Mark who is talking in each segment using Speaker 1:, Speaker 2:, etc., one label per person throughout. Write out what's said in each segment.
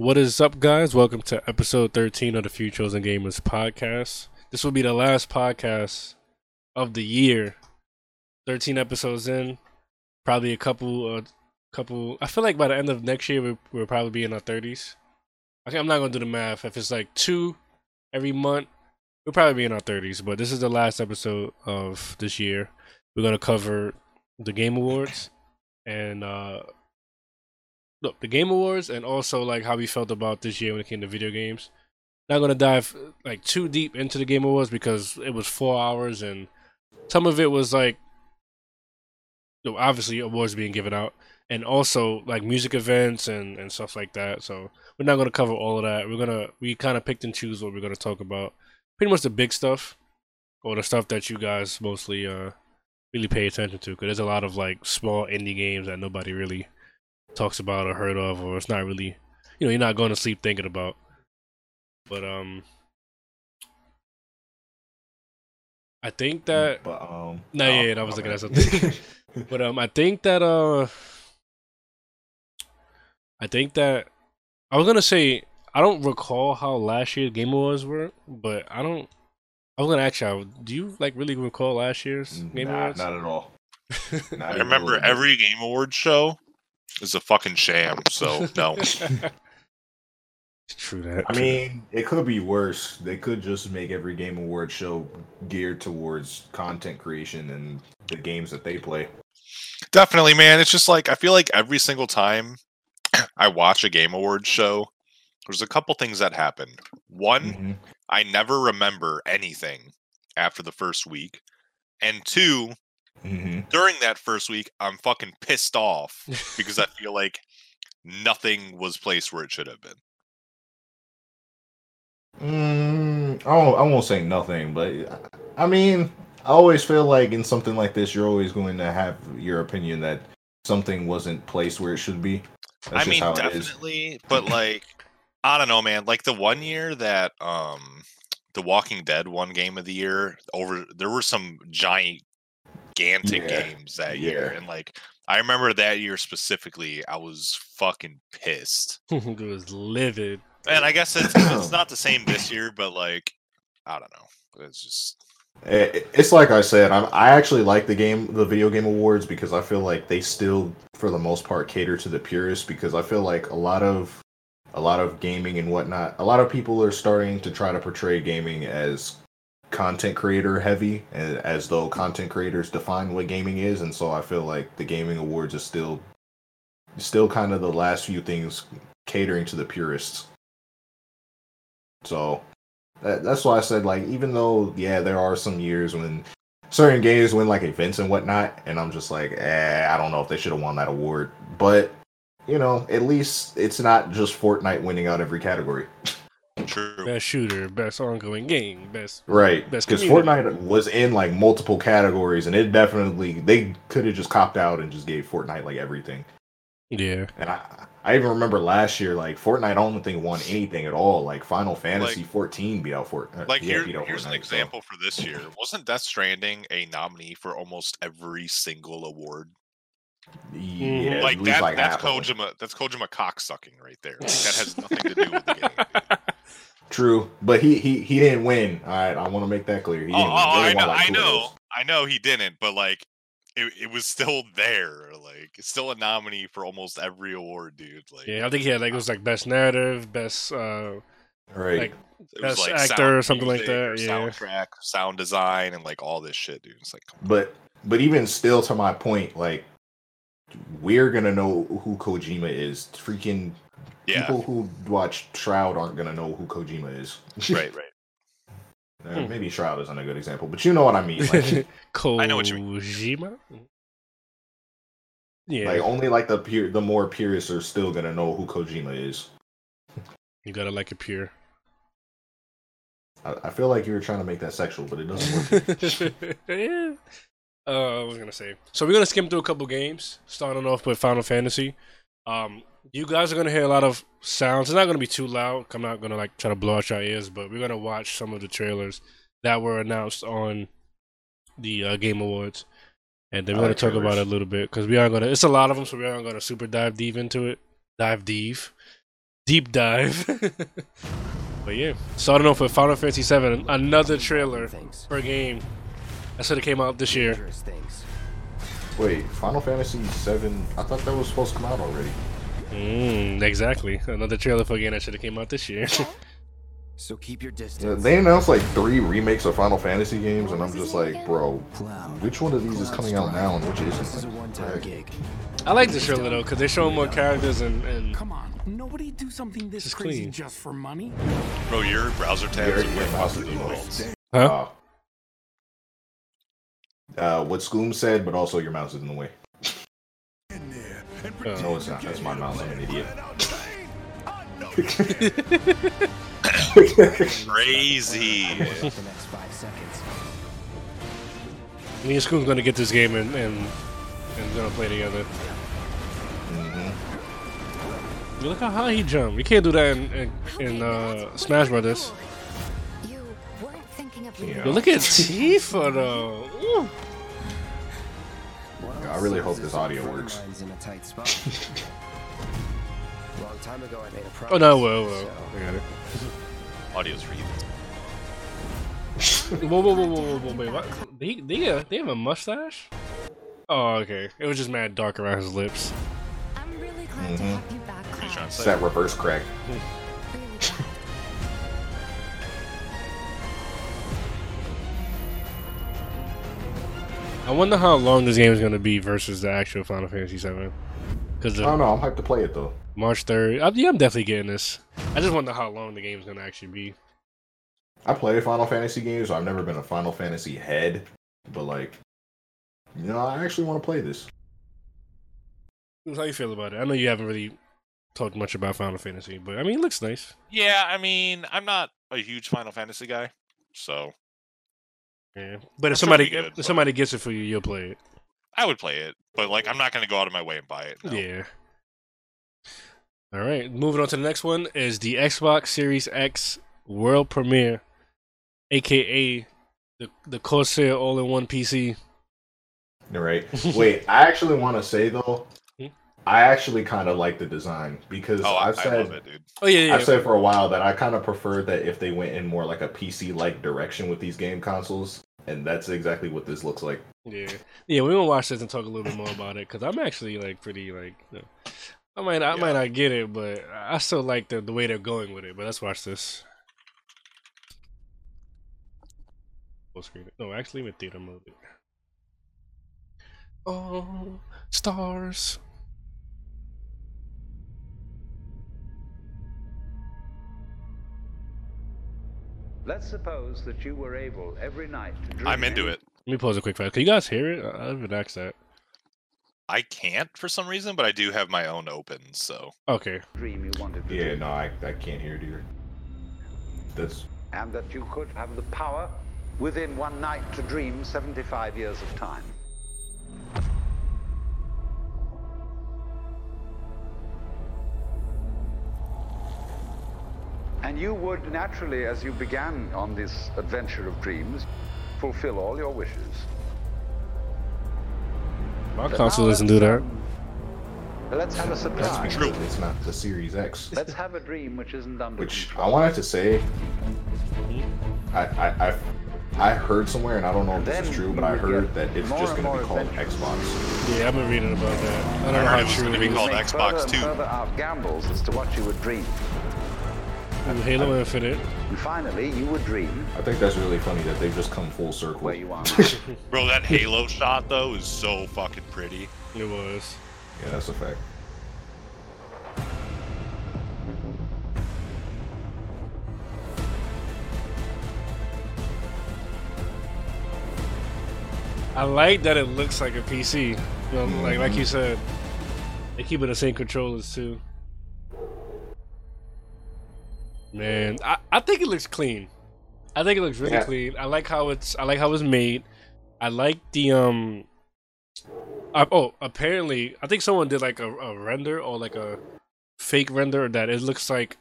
Speaker 1: What is up, guys? Welcome to episode 13 of the Few Chosen Gamers podcast. This will be the last podcast of the year. 13 episodes in, probably a couple, a couple. I feel like by the end of next year, we'll, we'll probably be in our 30s. I think I'm not gonna do the math. If it's like two every month, we'll probably be in our 30s. But this is the last episode of this year. We're gonna cover the Game Awards and uh look the Game Awards and also like how we felt about this year when it came to video games. Not gonna dive like too deep into the Game Awards because it was four hours and some of it was like obviously awards being given out and also like music events and and stuff like that. So we're not gonna cover all of that. We're gonna we kind of picked and choose what we're gonna talk about. Pretty much the big stuff or the stuff that you guys mostly uh really pay attention to because there's a lot of like small indie games that nobody really talks about or heard of or it's not really you know you're not going to sleep thinking about. But um i think that
Speaker 2: But um,
Speaker 1: no
Speaker 2: oh,
Speaker 1: yeah, yeah i was
Speaker 2: my
Speaker 1: looking at something but um i think that uh i think that i was gonna say i don't recall how last year's game awards were but i don't i was gonna ask you do you like really recall last year's game
Speaker 2: Nah,
Speaker 1: awards?
Speaker 2: not at all. Not
Speaker 3: I remember
Speaker 2: little
Speaker 3: every Game Awards show is a fucking sham. So no, It's
Speaker 1: true that
Speaker 2: I mean, it could be worse. They could just make every game award show geared towards content creation and the games that they play.
Speaker 3: definitely, man. It's just like I feel like every single time I watch a Game award show, there's a couple things that happen. One,
Speaker 2: Mhm.
Speaker 3: I never remember anything after the first week, and two,
Speaker 2: Mhm.
Speaker 3: during that first week, I'm fucking pissed off because I feel like nothing was placed where it should have been.
Speaker 2: Mm, I won't, I won't say nothing, but I mean, I always feel like in something like this, you're always going to have your opinion that something wasn't placed where it should be. That's
Speaker 3: I mean,
Speaker 2: how it is.
Speaker 3: definitely, but like, I don't know, man. Like the one year that um, The Walking Dead won Game of the Year, over there were some gigantic
Speaker 2: Yeah,
Speaker 3: games that year, and like, I remember that year specifically, I was fucking pissed.
Speaker 1: it was livid
Speaker 3: And I guess it's, it's not the same this year, but like, I don't know. It's just
Speaker 2: It's like I said, I, I actually like the game, the video game awards, because I feel like they still, for the most part, cater to the purists. Because I feel like a lot of, a lot of gaming and whatnot, a lot of people are starting to try to portray gaming as content creator heavy, as though content creators define what gaming is. And so I feel like the gaming awards is still, still kind of the last few things catering to the purists. So that, that's why I said like even though yeah there are some years when certain games win like events and whatnot, and I'm just like eh, I don't know if they should have won that award, but you know at least it's not just Fortnite winning out every category,
Speaker 3: true.
Speaker 1: best shooter, best ongoing game, best
Speaker 2: right?
Speaker 1: Best
Speaker 2: Because
Speaker 1: community.
Speaker 2: Fortnite was in like multiple categories, and it definitely they could have just copped out and just gave Fortnite like everything.
Speaker 1: yeah.
Speaker 2: And I I even remember last year like Fortnite I don't think won anything at all. Like Final Fantasy 14 beat out Fortnite.
Speaker 3: Uh, like
Speaker 2: yeah,
Speaker 3: here,
Speaker 2: beat out
Speaker 3: here's an
Speaker 2: Fortnite, so-
Speaker 3: example for this year. Wasn't Death Stranding a nominee for almost every single award?
Speaker 2: Yeah, mm-hmm.
Speaker 3: like that,
Speaker 2: like,
Speaker 3: that's
Speaker 2: half of them.
Speaker 3: Kojima. That's Kojima cocksucking right there. Like, that has nothing to do with the game.
Speaker 2: True, but he he he didn't win. All right, I want to make that clear. He
Speaker 3: Oh,
Speaker 2: didn't
Speaker 3: oh,
Speaker 2: win.
Speaker 3: I know,
Speaker 2: like,
Speaker 3: I know. I know he didn't, but like, it, it was still there. Like, it's still a nominee for almost every award, dude. Like,
Speaker 1: Yeah, I think he had like it was like best narrative, best uh
Speaker 2: Right.
Speaker 1: like best
Speaker 3: like
Speaker 1: actor or something like that, yeah.
Speaker 3: Soundtrack, sound design, and like all this shit, dude. It's like,
Speaker 2: but but even still, to my point, like we're gonna know who Kojima is. Freaking
Speaker 3: yeah,
Speaker 2: people who watch Shroud aren't gonna know who Kojima is.
Speaker 3: right, right.
Speaker 2: Uh, maybe Shroud isn't a good example, but you know what I mean. Like,
Speaker 1: Kojima.
Speaker 3: I know what you mean
Speaker 1: Yeah,
Speaker 2: like only like the pure, the more purists are still gonna know who Kojima is.
Speaker 1: you gotta like it pure.
Speaker 2: I, I feel like you were trying to make that sexual, but it doesn't work.
Speaker 1: yeah. Uh, I was gonna say. So we're gonna skim through a couple games, starting off with Final Fantasy. Um, you guys are gonna hear a lot of sounds. It's not gonna be too loud. I'm not gonna like try to blow out your ears, but we're gonna watch some of the trailers that were announced on the uh, Game Awards, and then
Speaker 2: I
Speaker 1: we're gonna
Speaker 2: like
Speaker 1: talk about it a little bit because we aren't gonna. It's a lot of them, so we aren't gonna super dive deep into it. Dive deep. deep dive. but yeah, So I don't off with Final Fantasy VII, another trailer for a game that should have came out this year.
Speaker 2: Wait, Final Fantasy VII? I thought that was supposed to come out already.
Speaker 1: Mm, exactly, another trailer for a game that should have came out this year.
Speaker 4: So keep your distance.
Speaker 2: they announced like three remakes of Final Fantasy games, and I'm just like, bro, which one of these is coming out now and which
Speaker 4: This is a
Speaker 2: isn't?
Speaker 4: one-time
Speaker 2: Right.
Speaker 4: gig.
Speaker 1: I like the trailer though, because they're showing more characters and, and
Speaker 5: Come on, nobody do something this
Speaker 1: Just
Speaker 5: crazy
Speaker 1: clean.
Speaker 5: just for money.
Speaker 3: Bro, your browser tabs
Speaker 2: Your-
Speaker 3: are
Speaker 2: your
Speaker 3: way faster than world's.
Speaker 1: huh?
Speaker 2: Uh, uh, what Scoom said, but also your mouse is in the way.
Speaker 1: Oh.
Speaker 2: No, it's not. That's my mouse. I'm an idiot.
Speaker 3: Crazy.
Speaker 4: The next five seconds.
Speaker 1: Me and Scoom's gonna get this game and and, and gonna play together.
Speaker 2: hmm
Speaker 1: Look how high he jumped. You can't do that in in, in uh, Smash Brothers.
Speaker 6: You weren't thinking of
Speaker 2: Yeah.
Speaker 1: Yo, look at Tifa though. Ooh.
Speaker 2: I really hope this audio works.
Speaker 4: Mine's in a tight spot. Long time ago, I made a
Speaker 1: Oh no, well, well.
Speaker 4: so-
Speaker 1: I got it.
Speaker 3: Audio's for you.
Speaker 1: Whoa, whoa, whoa, whoa, whoa, whoa, wait, what? They, they, uh, they have a mustache? Oh, okay. It was just mad dark around his lips.
Speaker 6: I'm really glad to
Speaker 2: Mhm.
Speaker 6: have you back,
Speaker 3: What are you trying
Speaker 6: Cloud.
Speaker 3: to
Speaker 2: It's that reverse crack.
Speaker 1: I wonder how long this game is going to be versus the actual Final Fantasy VII. Because
Speaker 2: I don't know. I'm hyped to play it though.
Speaker 1: March 3rd. Yeah, I'm definitely getting this. I just wonder how long the game is going to actually be.
Speaker 2: I play Final Fantasy games. So I've never been a Final Fantasy head, but like, you know, I actually want to play this.
Speaker 1: How you feel about it? I know you haven't really talked much about Final Fantasy, but I mean, it looks nice.
Speaker 3: Yeah, I mean, I'm not a huge Final Fantasy guy, so
Speaker 1: Yeah. But if
Speaker 3: It's
Speaker 1: somebody
Speaker 3: good,
Speaker 1: if
Speaker 3: but-
Speaker 1: somebody gets it for you, you'll play it.
Speaker 3: I would play it. But like, I'm not gonna go out of my way and buy it. no.
Speaker 1: Yeah. All right, moving on to the next one is the Xbox Series X world premiere, aka the the Corsair all-in-one PC.
Speaker 2: All right. Wait, I actually want to say though? I actually kind of like the design because
Speaker 3: Oh, I,
Speaker 2: I've
Speaker 3: I
Speaker 2: said
Speaker 3: love it, dude.
Speaker 1: Oh yeah, yeah.
Speaker 2: I've said for a while that I kind of prefer that if they went in more like a PC like direction with these game consoles, and that's exactly what this looks like.
Speaker 1: yeah, yeah. We're gonna watch this and talk a little bit more about it because I'm actually like pretty like. You know, I might I might not get it, but I still like the the way they're going with it. But let's watch this. Full screen. it. No, actually, with theater mode. Oh, stars.
Speaker 7: Let's suppose that you were able every night to dream.
Speaker 3: I'm into it.
Speaker 1: Let me pause a quick fast. Can you guys hear it? I I haven't asked.
Speaker 3: I can't for some reason, but I do have my own open. So
Speaker 1: Okay.
Speaker 7: dream you wanted to
Speaker 2: Yeah,
Speaker 7: do,
Speaker 2: no, I, I can't hear it either. That's
Speaker 7: and that you could have the power within one night to dream 75 years of time. And you would naturally, as you began on this adventure of dreams, fulfill all your wishes.
Speaker 1: My
Speaker 7: But
Speaker 1: console doesn't do that.
Speaker 7: let's, have a surprise.
Speaker 2: that's
Speaker 7: surprise.
Speaker 2: because it's not the Series X.
Speaker 7: Let's have a dream which isn't under
Speaker 2: Which I wanted to say, mm-hmm. I I I, I heard somewhere, and I don't know if this is true, but I heard that it's just going to be called
Speaker 7: adventures.
Speaker 2: Xbox.
Speaker 1: Yeah, I've been reading about that. I don't
Speaker 3: I
Speaker 1: know
Speaker 3: heard
Speaker 1: how
Speaker 3: it was
Speaker 1: true
Speaker 3: gonna be called Xbox
Speaker 7: further,
Speaker 3: too.
Speaker 7: Further out gambles as to what you would dream.
Speaker 1: Ooh, Halo Infinite.
Speaker 7: And finally, you would dream
Speaker 2: I think that's really funny that they've just come full circle.
Speaker 7: where you are.
Speaker 3: Bro, that Halo shot though is so fucking pretty.
Speaker 1: It was.
Speaker 2: Yeah, that's a fact.
Speaker 1: I like that it looks like a PC. You know, like like
Speaker 2: Mm-hmm.
Speaker 1: you said, they keep it the same controllers too. Man, I, I think it looks clean. I think it looks really
Speaker 2: Yeah.
Speaker 1: clean. I like how it's I like how it's made. I like the um. I, oh, apparently, I think someone did like a, a render or like a fake render that it looks like.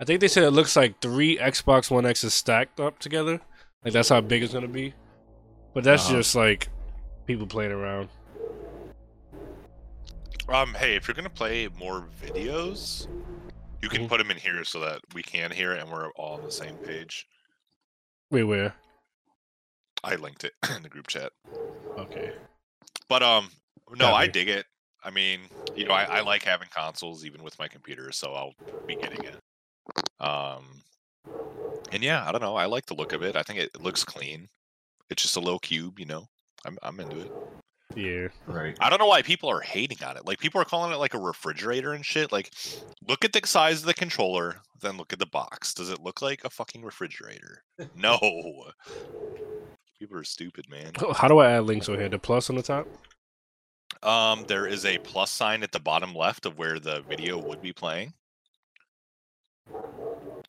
Speaker 1: I think they said it looks like three Xbox One X's stacked up together. Like that's how big it's gonna be. But that's
Speaker 2: Uh-huh.
Speaker 1: just like people playing around.
Speaker 3: Um, hey, if you're gonna play more videos, You can
Speaker 1: Mhm.
Speaker 3: put them in here so that we can hear it and we're all on the same page.
Speaker 1: Wait, where?
Speaker 3: I linked it in the group chat.
Speaker 1: Okay.
Speaker 3: But um, no, I dig it. I mean, you know, I, I like having consoles even with my computer, so I'll be getting it. Um, and yeah, I don't know. I like the look of it. I think it looks clean. It's just a low cube, you know. I'm I'm into it.
Speaker 1: Yeah.
Speaker 2: Right.
Speaker 3: I don't know why people are hating on it. Like people are calling it like a refrigerator and shit. Like, look at the size of the controller, then look at the box. Does it look like a fucking refrigerator? No. People are stupid, man.
Speaker 1: Oh, How do I add links over here? The plus on the top?
Speaker 3: Um, there is a plus sign at the bottom left of where the video would be playing.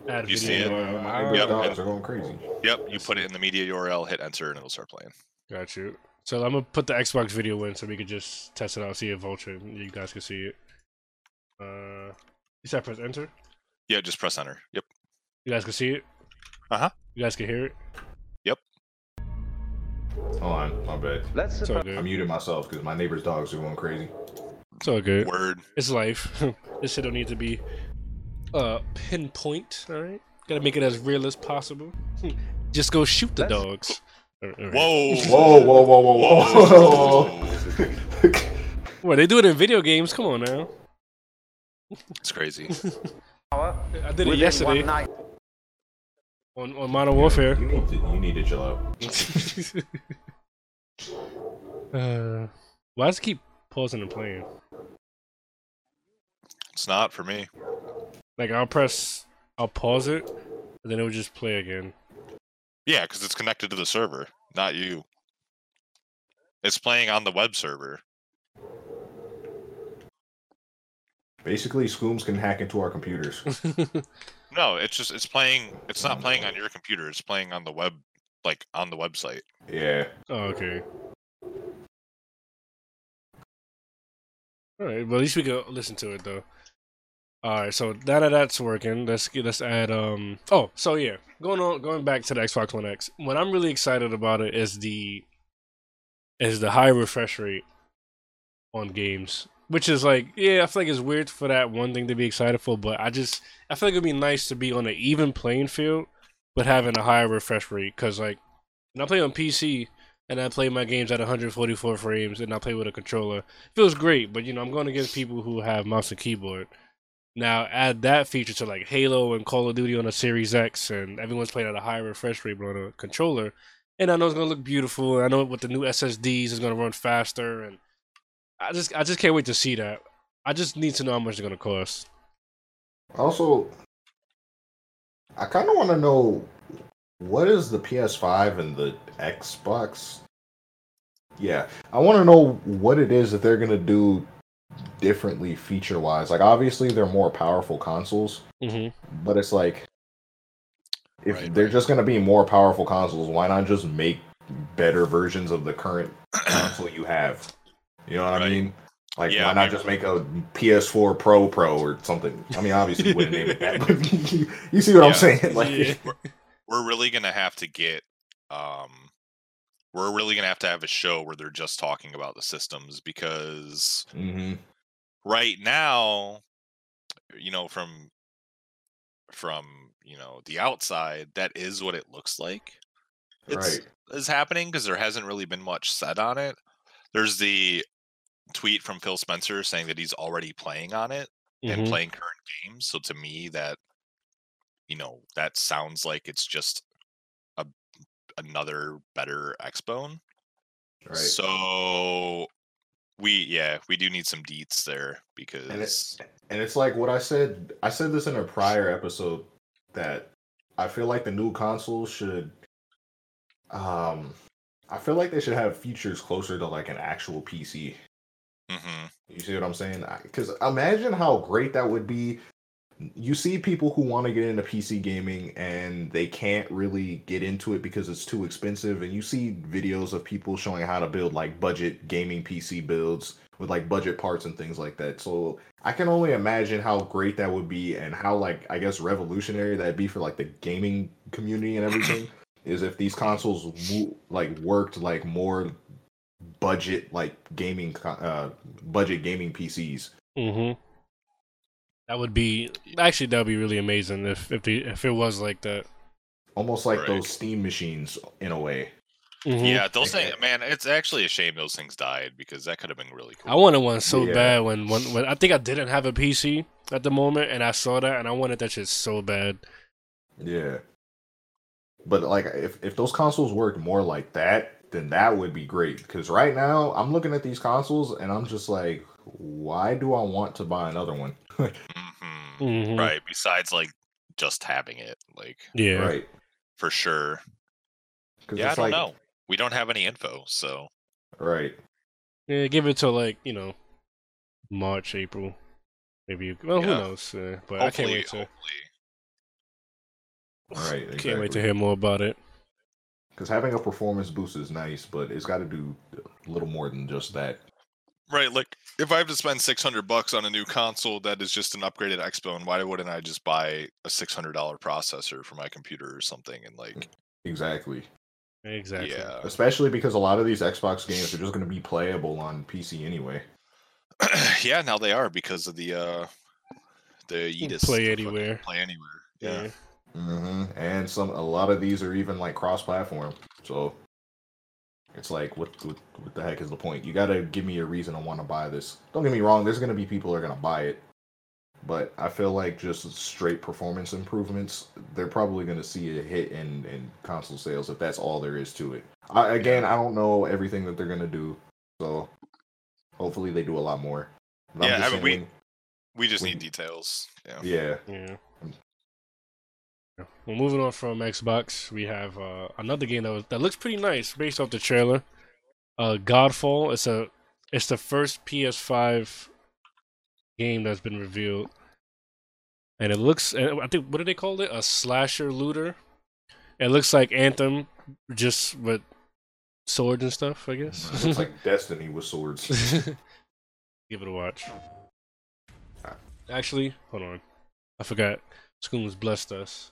Speaker 1: Add
Speaker 3: You see it?
Speaker 1: video.
Speaker 2: Uh, my neighbor's
Speaker 3: Yep,
Speaker 2: dogs are going crazy.
Speaker 3: Yep, you put it in the media URL, hit enter, and it'll start playing.
Speaker 1: Got you. So I'm gonna put the Xbox video in so we could just test it out, see if Vulture, you guys can see it. Uh, you said press enter.
Speaker 3: Yeah, just press enter. Yep.
Speaker 1: You guys can see it.
Speaker 3: Uh-huh.
Speaker 1: You guys can hear it. Yep.
Speaker 2: Hold on, my bad.
Speaker 7: Let's
Speaker 1: It's all
Speaker 2: I
Speaker 1: good.
Speaker 2: muted myself because my neighbor's dogs are going crazy.
Speaker 1: It's all good.
Speaker 3: Word.
Speaker 1: It's life. this shit don't need to be uh pinpoint. All right. Gotta make it as real as possible. just go shoot the
Speaker 7: Let's-
Speaker 1: dogs. All right.
Speaker 3: Whoa.
Speaker 2: Whoa, whoa, whoa, whoa, whoa!
Speaker 1: Well, they do it in video games. Come on now.
Speaker 3: It's crazy.
Speaker 1: I did it
Speaker 7: within
Speaker 1: yesterday
Speaker 7: one night.
Speaker 1: on, on Modern Warfare.
Speaker 2: you need to, you need to chill out.
Speaker 1: uh, why does it keep pausing and playing?
Speaker 3: It's not for me.
Speaker 1: Like I'll press, I'll pause it, and then it will just play again.
Speaker 3: Yeah, because it's connected to the server, not you. It's playing on the web server.
Speaker 2: Basically, Scooms can hack into our computers.
Speaker 3: No, it's just it's playing. It's not playing on mm. your computer. It's playing on the web, like on the website.
Speaker 2: Yeah.
Speaker 1: oh, okay. All right, well at least we can listen to it though. All right, so now that that's working, let's get let's add um. Oh, so yeah, going on going back to the Xbox One X. What I'm really excited about it is the is the high refresh rate on games, which is like yeah, I feel like it's weird for that one thing to be excited for, but I just I feel like it'd be nice to be on an even playing field, but having a higher refresh rate because like when I play on PC and I play my games at 144 frames and I play with a controller, feels great. But you know, I'm going against people who have mouse and keyboard. Now add that feature to like Halo and Call of Duty on a Series X, and everyone's playing at a higher refresh rate but on a controller. And I know it's gonna look beautiful. I know with the new SSDs, it's gonna run faster, and I just I just can't wait to see that. I just need to know how much it's gonna cost.
Speaker 2: Also, I kind of want to know what is the PS5 and the Xbox. Yeah, I want to know what it is that they're gonna do differently feature wise. Like, obviously, they're more powerful consoles,
Speaker 1: Mm-hmm.
Speaker 2: but it's like if
Speaker 3: Right,
Speaker 2: they're
Speaker 3: right.
Speaker 2: just gonna be more powerful consoles, why not just make better versions of the current console you have? You know what I mean? Like,
Speaker 3: Yeah,
Speaker 2: why not just make a PS4 Pro Pro or something? I mean, obviously, you wouldn't name it that, but you, you see what I'm saying? Like,
Speaker 1: Yeah.
Speaker 3: We're really gonna have to get. Um, we're really gonna have to have a show where they're just talking about the systems because
Speaker 2: Mhm.
Speaker 3: right now, you know, from from you know the outside, that is what it looks like. It's
Speaker 2: right.
Speaker 3: is happening because there hasn't really been much said on it. There's the tweet from Phil Spencer saying that he's already playing on it and
Speaker 1: Mhm.
Speaker 3: playing current games. So to me, that you know that sounds like it's just another better Xbone.
Speaker 2: Right.
Speaker 3: So we yeah we do need some deets there because
Speaker 2: And it's and it's like what I said. I said this in a prior episode that I feel like the new consoles should. Um, I feel like they should have features closer to like an actual PC.
Speaker 3: Mhm.
Speaker 2: You see what I'm saying? Because imagine how great that would be. You see people who want to get into PC gaming and they can't really get into it because it's too expensive. And you see videos of people showing how to build like budget gaming PC builds with like budget parts and things like that. So I can only imagine how great that would be and how like I guess revolutionary that'd be for like the gaming community and everything. is if these consoles like worked like more budget like gaming uh budget gaming PCs.
Speaker 1: Mm-hmm. That would be actually that would be really amazing if if the, if it was like that.
Speaker 2: Almost like
Speaker 3: Right.
Speaker 2: those Steam machines in a way.
Speaker 1: Mhm.
Speaker 3: Yeah, those things, man. It's actually a shame those things died because that could have been really cool.
Speaker 1: I wanted one so
Speaker 2: Yeah.
Speaker 1: bad when, when when I think I didn't have a PC at the moment, and I saw that, and I wanted that shit so bad.
Speaker 2: Yeah. But like if if those consoles worked more like that, then that would be great. Because right now I'm looking at these consoles and I'm just like, why do I want to buy another one?
Speaker 3: Hmm
Speaker 1: Mhm.
Speaker 3: Right. Besides, like just having it, like
Speaker 1: Yeah.
Speaker 2: Right.
Speaker 3: for sure. Yeah, I don't
Speaker 2: like-
Speaker 3: know. We don't have any info, so
Speaker 2: Right.
Speaker 1: Yeah. Give it till like you know, March, April, maybe. Well, who knows? Uh, but I can't wait to
Speaker 3: hopefully.
Speaker 2: Right.
Speaker 1: can't wait to hear more about it.
Speaker 2: Because having a performance boost is nice, but it's got to do a little more than just that.
Speaker 3: Right, like if I have to spend six hundred bucks on a new console that is just an upgraded Xbone, why wouldn't I just buy a six hundred dollar processor for my computer or something? And like,
Speaker 2: Exactly.
Speaker 1: Exactly.
Speaker 3: yeah,
Speaker 2: Especially because a lot of these Xbox games are just going to be playable on PC anyway.
Speaker 3: yeah. Now they are because of the uh the
Speaker 1: can
Speaker 3: Yeetus
Speaker 1: play anywhere.
Speaker 3: Play anywhere. Yeah.
Speaker 1: Yeah.
Speaker 2: hmm And some a lot of these are even like cross-platform. So it's like, what, what what the heck is the point? You got to give me a reason to want to buy this. Don't get me wrong. There's going to be people that are going to buy it, but I feel like just straight performance improvements, they're probably going to see a hit in in console sales if that's all there is to it. I, again, I don't know everything that they're going to do, so hopefully they do a lot more. But
Speaker 3: Yeah, I mean, we- We just
Speaker 2: We-
Speaker 3: need details. Yeah.
Speaker 2: yeah.
Speaker 1: Yeah. Well, moving on from Xbox, we have uh, another game that was, that looks pretty nice based off the trailer. Uh, Godfall. It's a it's the first PS5 game that's been revealed, and it looks. I think what do they call it? A slasher looter. It looks like Anthem, just with swords and stuff. I guess.
Speaker 2: It's like Destiny with swords.
Speaker 1: Give it a watch. Actually, hold on. I forgot. Schoon's blessed us.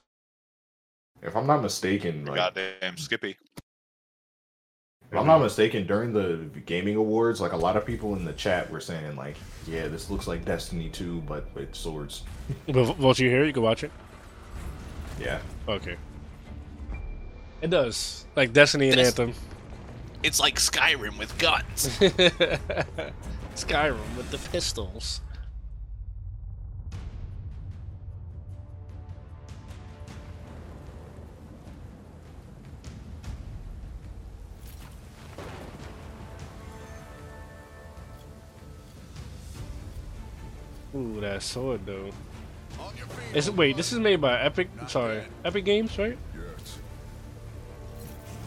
Speaker 2: If I'm not mistaken, like
Speaker 3: Goddamn Skippy.
Speaker 2: If I'm not mistaken, during the gaming awards, like a lot of people in the chat were saying, like, "Yeah, this looks like Destiny 2, but with swords."
Speaker 1: But once you hear it, you can watch it.
Speaker 2: Yeah,
Speaker 1: Okay. It does. Like Destiny and
Speaker 3: Des-
Speaker 1: Anthem.
Speaker 3: It's like Skyrim with guns.
Speaker 1: Skyrim with the pistols. Ooh, that sword though. Is it, wait, this is made by Epic. Sorry, Epic Games, right?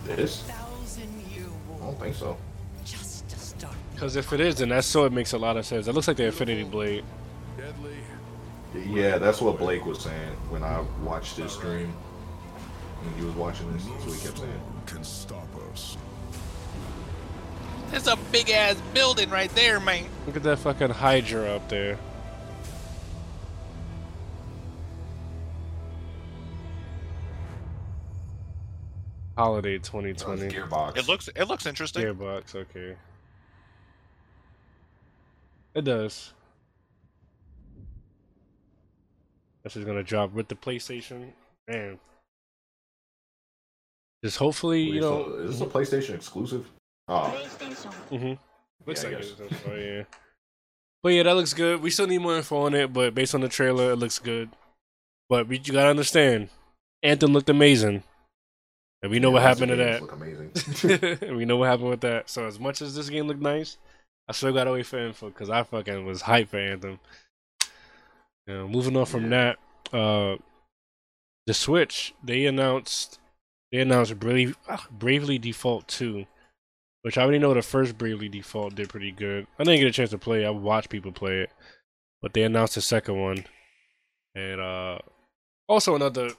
Speaker 2: this. I don't think so.
Speaker 1: Because if it is, then that sword makes a lot of sense. It looks like the Infinity Blade.
Speaker 2: Yeah, that's what Blake was saying when I watched his stream. When he was watching this, that's what he kept saying.
Speaker 8: can stop us.
Speaker 3: There's a big ass building right there, man.
Speaker 1: Look at that fucking Hydra up there. Holiday
Speaker 2: That was
Speaker 1: 2020.
Speaker 2: Gearbox.
Speaker 3: It looks it looks interesting.
Speaker 1: Gearbox, okay. It does. This is gonna drop with the PlayStation. Man. Just hopefully,
Speaker 2: Wait,
Speaker 1: you
Speaker 2: so
Speaker 1: know.
Speaker 2: is this a PlayStation exclusive? Oh,
Speaker 1: Mm-hmm. Looks
Speaker 2: Yeah,
Speaker 1: like
Speaker 2: guess.
Speaker 1: it. is, so, yeah. But yeah, that looks good. We still need more info on it, but based on the trailer, it looks good. But we, you gotta understand, Anthem looked amazing, and we know
Speaker 2: yeah,
Speaker 1: what happened to that.
Speaker 2: Look amazing.
Speaker 1: and we know what happened with that. So as much as this game looked nice, I still gotta wait for info because I fucking was hyped for Anthem. You know, moving on from that, uh, the Switch they announced they announced Brave, Bravely Default two, which I already know the first Bravely Default did pretty good. I didn't get a chance to play. it. I watched people play it, but they announced the second one, and uh, also another.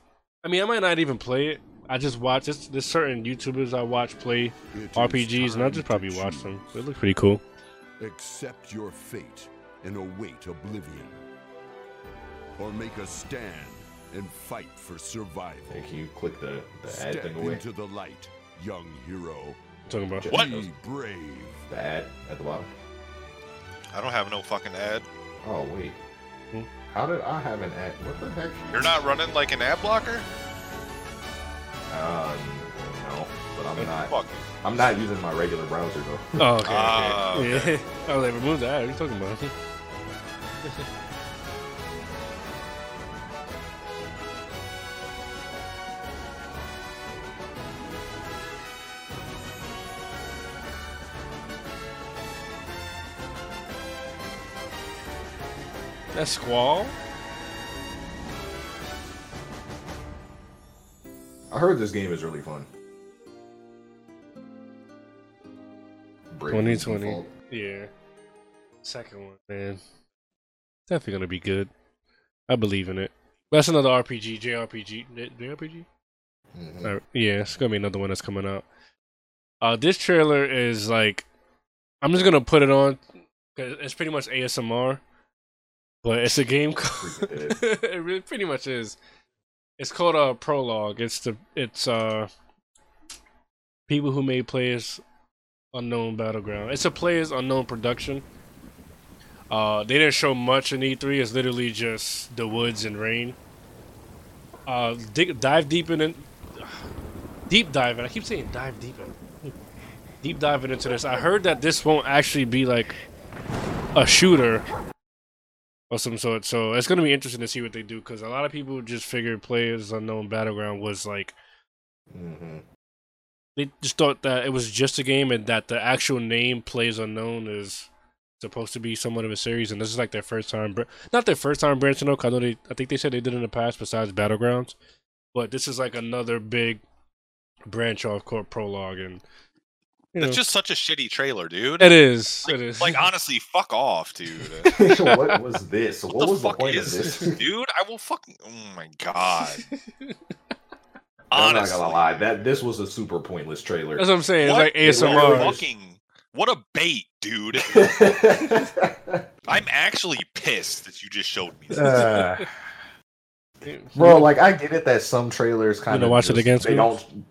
Speaker 1: I mean, I might not even play it. I just watch. There's, there's certain YouTubers I watch play
Speaker 8: It is
Speaker 1: RPGs, and I'll just probably watch them. They look pretty cool.
Speaker 8: Accept your fate and await oblivion. Or make a stand and fight for survival.
Speaker 2: Hey, can you click the, the ad
Speaker 8: Step
Speaker 2: thing away?
Speaker 8: into the light, young hero.
Speaker 1: talking about
Speaker 3: What?
Speaker 8: Be brave.
Speaker 2: The ad at the bottom.
Speaker 3: I don't have no fucking ad.
Speaker 2: Oh wait.
Speaker 1: Hmm?
Speaker 2: How did I have an ad? What the heck?
Speaker 3: You're not running like an ad blocker?
Speaker 2: Um, no, but I'm not.
Speaker 3: Fuck.
Speaker 2: I'm not using my regular browser though.
Speaker 1: Oh, okay.
Speaker 3: Ah,
Speaker 1: okay.
Speaker 3: okay.
Speaker 1: Yeah. I was like, remove that. What are you talking about? That's Squall?
Speaker 2: I heard this game is really fun.
Speaker 1: 2020. Yeah. Second one, man. Definitely gonna be good. I believe in it. That's another RPG, JRPG. J- JRPG?
Speaker 2: Mhm.
Speaker 1: Uh, yeah, it's gonna be another one that's coming out. Uh, this trailer is like, I'm just gonna put it on. 'cause it's pretty much ASMR, but it's a game called. It really pretty much is. It's called a uh, prologue. It's the it's uh people who made players unknown battleground. It's a players unknown production. Uh, they didn't show much in E3. It's literally just the woods and rain. Uh, dig, dive deep in it. Deep diving. I keep saying dive deep in. Deep diving into this. I heard that this won't actually be like a shooter or some sort. So it's gonna be interesting to see what they do because a lot of people just figured Players Unknown Battleground was like
Speaker 2: Mhm.
Speaker 1: they just thought that it was just a game and that the actual name Players Unknown is supposed to be somewhat of a series. And this is like their first time, br- not their first time branching out. I know they, I think they said they did in the past besides Battlegrounds, but this is like another big branch off called Prologue and. You know,
Speaker 3: That's just such a shitty trailer, dude.
Speaker 1: it is.
Speaker 3: Like,
Speaker 1: it is.
Speaker 3: like, honestly, fuck off, dude.
Speaker 2: what was this? What,
Speaker 3: What, the
Speaker 2: was the
Speaker 3: fuck
Speaker 2: point
Speaker 3: is
Speaker 2: of
Speaker 3: this,
Speaker 2: this?
Speaker 3: dude? I will fucking. Oh my god.
Speaker 2: I'm not gonna lie. That this was a super pointless trailer.
Speaker 1: That's what I'm saying.
Speaker 3: What?
Speaker 1: It's like ASMR.
Speaker 3: fucking. What a bait, dude. I'm actually pissed that you just showed me this.
Speaker 2: Uh, Bro, like I get it that some trailers kind
Speaker 1: gonna
Speaker 2: of
Speaker 1: watch it again,
Speaker 2: They
Speaker 1: Scoop?
Speaker 2: don't.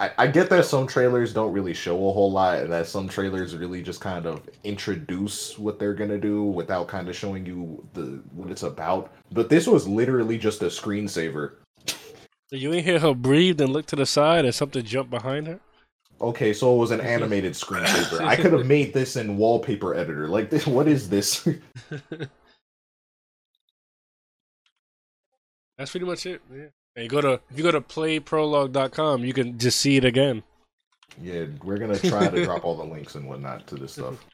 Speaker 2: I, I get that some trailers don't really show a whole lot, and that some trailers really just kind of introduce what they're gonna do without kind of showing you the what it's about. But this was literally just a screensaver.
Speaker 1: You ain't hear her breathe and look to the side and something jump behind her?
Speaker 2: Okay, so it was an animated screensaver. I could have made this in wallpaper editor. Like, this, what is this?
Speaker 1: That's pretty much it. Yeah. And you go to if you go to playprologue.com, you can just see it again.
Speaker 2: yeah, we're gonna try to drop all the links and whatnot to this stuff.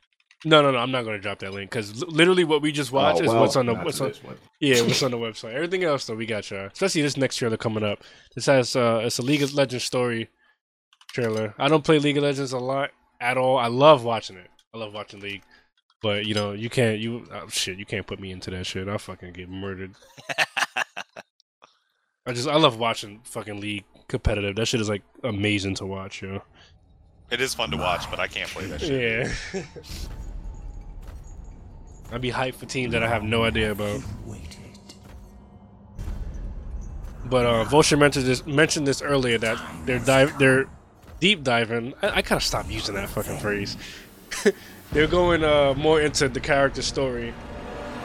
Speaker 1: No, no, no. I'm not going to drop that link because literally what we just watched
Speaker 2: Oh,
Speaker 1: is what's on the
Speaker 2: not
Speaker 1: what's on yeah what's on the website. Everything else though, we got y'all. Especially this next trailer coming up. This has uh, it's a League of Legends story trailer. I don't play League of Legends a lot at all. I love watching it. I love watching League, but you know you can't you oh, shit you can't put me into that shit. I'll fucking get murdered. I just I love watching fucking League competitive. That shit is like amazing to watch, yo.
Speaker 3: It is fun to watch, but I can't play that shit.
Speaker 1: Yeah. I'd be hyped for teams that I have no idea about. But uh, Vulture mentioned this mentioned this earlier that they're dive they're deep diving. I, I kind of stopped using that fucking phrase. they're going uh, more into the character story,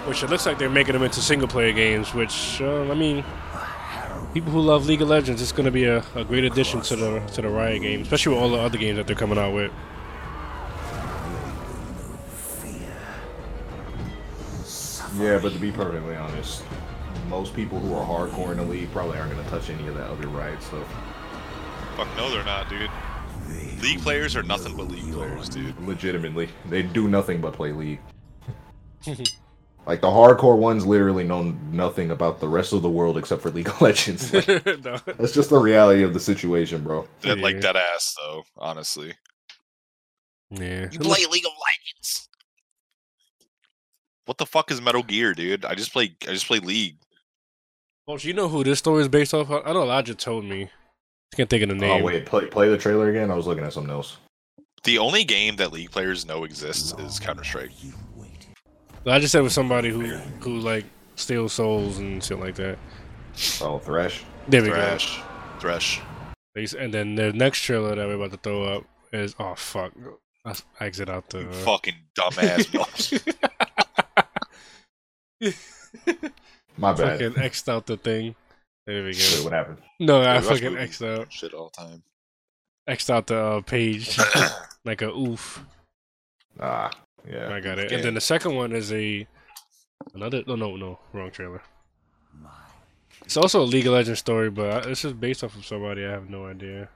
Speaker 1: which it looks like they're making them into single player games. Which uh, I mean, people who love League of Legends, it's going to be a, a great addition to the to the Riot game, especially with all the other games that they're coming out with.
Speaker 2: Yeah, but to be perfectly honest, most people who are hardcore in the league probably aren't going to touch any of that other riot stuff.
Speaker 3: Fuck no, they're not, dude. League players are nothing but league players, dude.
Speaker 2: Legitimately, they do nothing but play league. like the hardcore ones, literally know nothing about the rest of the world except for League of Legends. Like,
Speaker 1: No.
Speaker 2: that's just the reality of the situation, bro.
Speaker 3: Dead,
Speaker 1: Yeah.
Speaker 3: Like that ass, though. Honestly,
Speaker 1: Yeah.
Speaker 3: you play League of Legends. What the fuck is Metal Gear, dude? I just play. I just play League.
Speaker 1: Well, you know who this story is based off? of? I don't know Elijah told me. I can't think of the oh, name.
Speaker 2: Oh wait, play play the trailer again. I was looking at something else.
Speaker 3: The only game that League players know exists is Counter Strike.
Speaker 1: I just said with somebody who who like steals souls and shit like that.
Speaker 2: Oh, Thresh.
Speaker 1: There we
Speaker 3: Thresh, Thresh.
Speaker 1: go. They s- And then the next trailer that we're about to throw up is oh fuck. I I exit out the.
Speaker 3: You fucking dumbass. Boss.
Speaker 2: My bad.
Speaker 1: Fucking X'd out the thing. There we
Speaker 2: Wait,
Speaker 1: go.
Speaker 2: what happened?
Speaker 1: No, I
Speaker 3: Dude, Rush
Speaker 1: fucking
Speaker 3: movie
Speaker 1: X'd out.
Speaker 3: Shit all the time.
Speaker 1: X'd out the uh, page like a oof.
Speaker 2: Ah, yeah.
Speaker 1: I got it.
Speaker 3: Yeah.
Speaker 1: And then the second one is a another. No, no, no, wrong trailer. It's also a League of Legends story, but this is based off of somebody. I have no idea.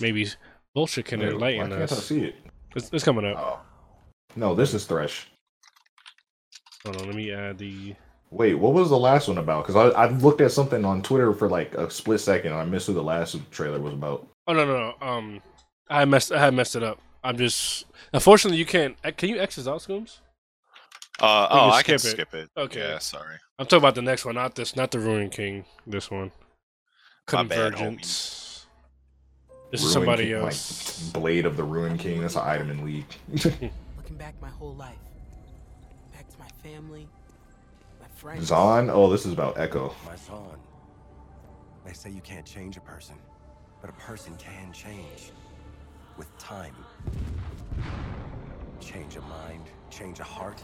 Speaker 1: Maybe bullshit can
Speaker 2: Wait, why
Speaker 1: enlighten
Speaker 2: can't I see it?
Speaker 1: It's, it's coming up.
Speaker 2: Oh. No, this is Thresh.
Speaker 1: Hold on, let me add the.
Speaker 2: Wait, what was the last one about? Because I I looked at something on Twitter for like a split second and I missed who the last trailer was about.
Speaker 1: Oh no, no, no. Um, I messed. I had messed it up. I'm just. Unfortunately, you can't. uh, Can you exit out scooms?
Speaker 3: Uh, oh,
Speaker 1: can
Speaker 3: I can
Speaker 1: skip it.
Speaker 3: skip it.
Speaker 1: Okay.
Speaker 3: Yeah, sorry.
Speaker 1: I'm talking about the next one, not this, not the Ruin King. This one.
Speaker 3: My bad,
Speaker 1: Convergence. this
Speaker 2: Ruin
Speaker 1: is somebody
Speaker 2: King,
Speaker 1: else.
Speaker 2: Like, Blade of the Ruin King. That's an item in League.
Speaker 5: Looking back my whole life. Back to my family, my friends.
Speaker 2: Zaun. Oh, this is about Ekko.
Speaker 4: My son. They say you can't change a person, but a person can change with time. Change a mind, change a heart.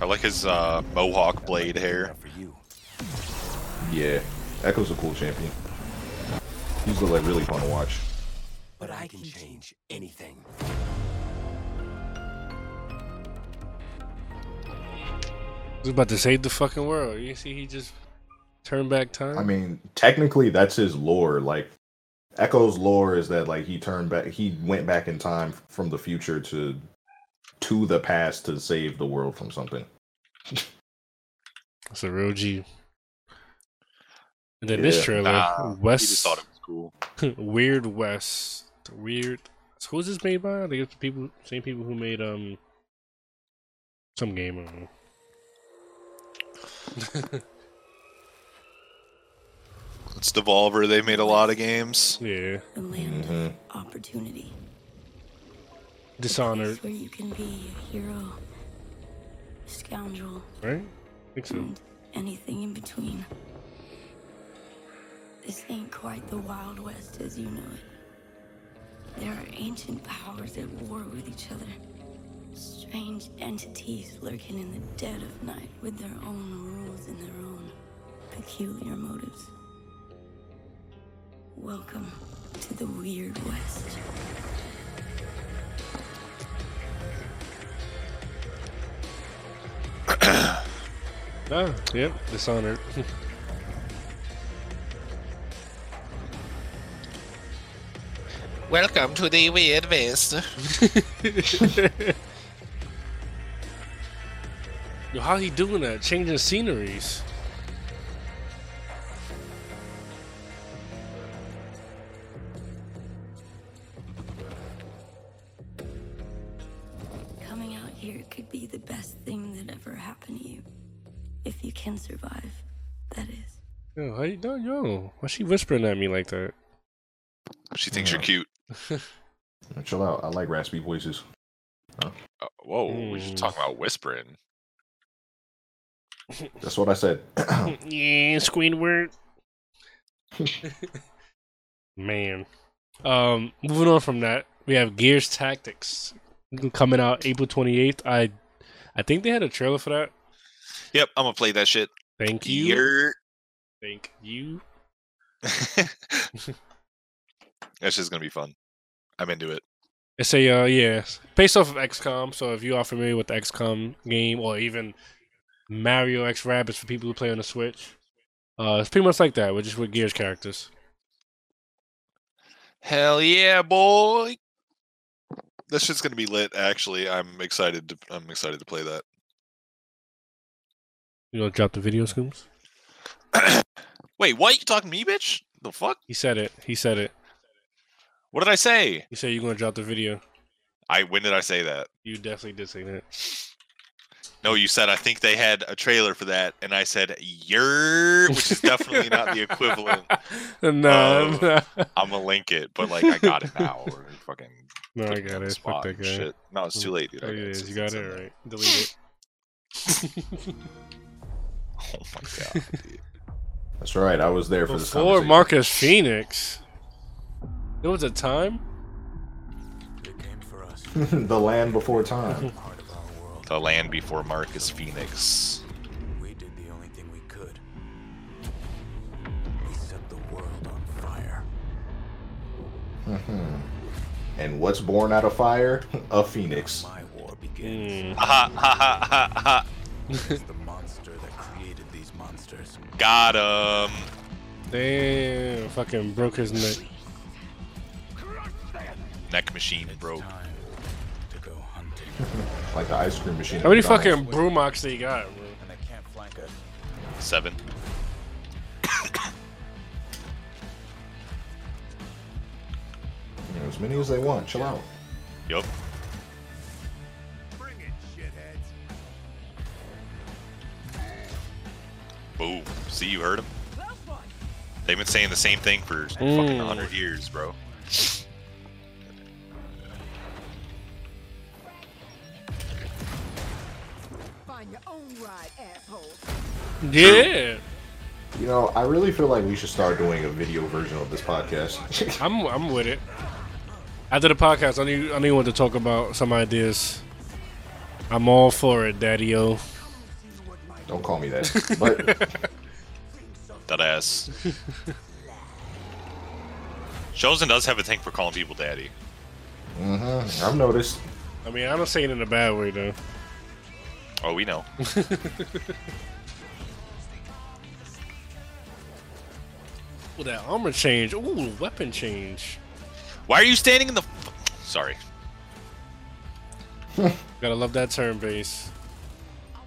Speaker 3: I like his uh, mohawk blade hair.
Speaker 4: For you.
Speaker 2: Yeah, Ekko's a cool champion. He's like really fun to watch.
Speaker 4: But I can change anything.
Speaker 1: He's about to save the fucking world. You see, he just turned back time.
Speaker 2: I mean, technically, that's his lore. Like, Ekko's lore is that like he turned back, he went back in time from the future to to the past to save the world from something.
Speaker 1: It's a real G. And then this trailer,
Speaker 3: Nah,
Speaker 1: West
Speaker 3: He just thought it was cool.
Speaker 1: Weird West, weird. So who's this made by? I think it's the people, same people who made um some game. I don't know.
Speaker 3: It's Devolver. They made a lot of games.
Speaker 1: yeah,
Speaker 6: The land
Speaker 2: Mhm.
Speaker 6: of opportunity.
Speaker 1: Dishonored,
Speaker 6: where you can be a hero, a scoundrel,
Speaker 1: right? I think so.
Speaker 6: and anything in between. This ain't quite the Wild West as you know it. There are ancient powers at war with each other. Strange entities lurking in the dead of night with their own rules and their own peculiar motives. Welcome to the Weird West.
Speaker 1: Ah, yep, Dishonored.
Speaker 3: Welcome to the Weird West.
Speaker 1: Yo, how he doing that? Changing sceneries. Yo, how you doing, yo? Why she whispering at me like that?
Speaker 3: She thinks you're cute.
Speaker 2: Chill out. I like raspy voices.
Speaker 3: Uh, whoa, we're just talking about whispering.
Speaker 2: That's what I said.
Speaker 1: yeah, Squidward. Man. Um, moving on from that, we have Gears Tactics coming out April 28th. I I think they had a trailer for that.
Speaker 3: Yep, I'm gonna play that shit.
Speaker 1: Thank you.
Speaker 3: Yer.
Speaker 1: Thank you.
Speaker 3: That's just gonna be fun. I'm into it.
Speaker 1: It's a uh, yeah, based off of XCOM. So if you are familiar with the XCOM game or even Mario X Rabbids for people who play on the Switch, uh, it's pretty much like that, but just with Gears characters.
Speaker 3: Hell yeah, boy! This shit's gonna be lit. Actually, I'm excited. To, I'm excited to play that.
Speaker 1: You know, drop the video scoops.
Speaker 3: Wait, what? You talking to me, bitch? The fuck?
Speaker 1: He said it. He said it.
Speaker 3: What did I say?
Speaker 1: You said you're gonna drop the video.
Speaker 3: I when did I say that?
Speaker 1: You definitely did say that.
Speaker 3: No, you said I think they had a trailer for that, and I said yer, which is definitely not the equivalent.
Speaker 1: no,
Speaker 3: of-
Speaker 1: no,
Speaker 3: I'm gonna link it, but like I got it now. Or fucking.
Speaker 1: no, I got it. Fuck that guy.
Speaker 3: Shit. No, it's too late, dude.
Speaker 1: Oh, it is. You got it right. Delete it.
Speaker 3: Oh my god, dude.
Speaker 2: That's right. I was there for this
Speaker 1: Before
Speaker 2: conversation.
Speaker 1: Marcus Phoenix, it was a time.
Speaker 4: It came for us.
Speaker 2: the land before time.
Speaker 4: Part of our world.
Speaker 3: The land before Marcus Phoenix.
Speaker 4: We did the only thing we could. We set the world on fire.
Speaker 2: And what's born out of fire? A phoenix.
Speaker 4: My war begins.
Speaker 1: Mm.
Speaker 3: Ha ha ha ha ha. Got him.
Speaker 1: Damn, fucking broke his neck.
Speaker 3: Neck machine broke.
Speaker 4: To go hunting.
Speaker 2: Like the ice cream machine.
Speaker 1: How many
Speaker 2: at McDonald's.
Speaker 1: fucking brumocks they got, bro?
Speaker 4: And I can't flank it.
Speaker 3: Seven.
Speaker 2: You know, as many as they want. Chill out.
Speaker 3: Yup. Boom. See, you heard him. They've been saying the same thing for fucking
Speaker 1: Mm.
Speaker 3: 100 years, bro.
Speaker 9: Find your own ride, asshole.
Speaker 1: Yeah,
Speaker 2: You know, I really feel like we should start doing a video version of this podcast.
Speaker 1: I'm I'm with it. After the podcast, I need I need one to talk about some ideas. I'm all for it, Daddy O.
Speaker 2: Don't call me that. But
Speaker 3: That ass. Chosen does have a thing for calling people daddy.
Speaker 2: Mm-hmm. I've noticed.
Speaker 1: I mean, I don't say it in a bad way though.
Speaker 3: Oh, we know.
Speaker 1: Ooh, that armor change. Ooh, weapon change.
Speaker 3: Why are you standing in the? F- Sorry.
Speaker 1: Gotta love that turn base.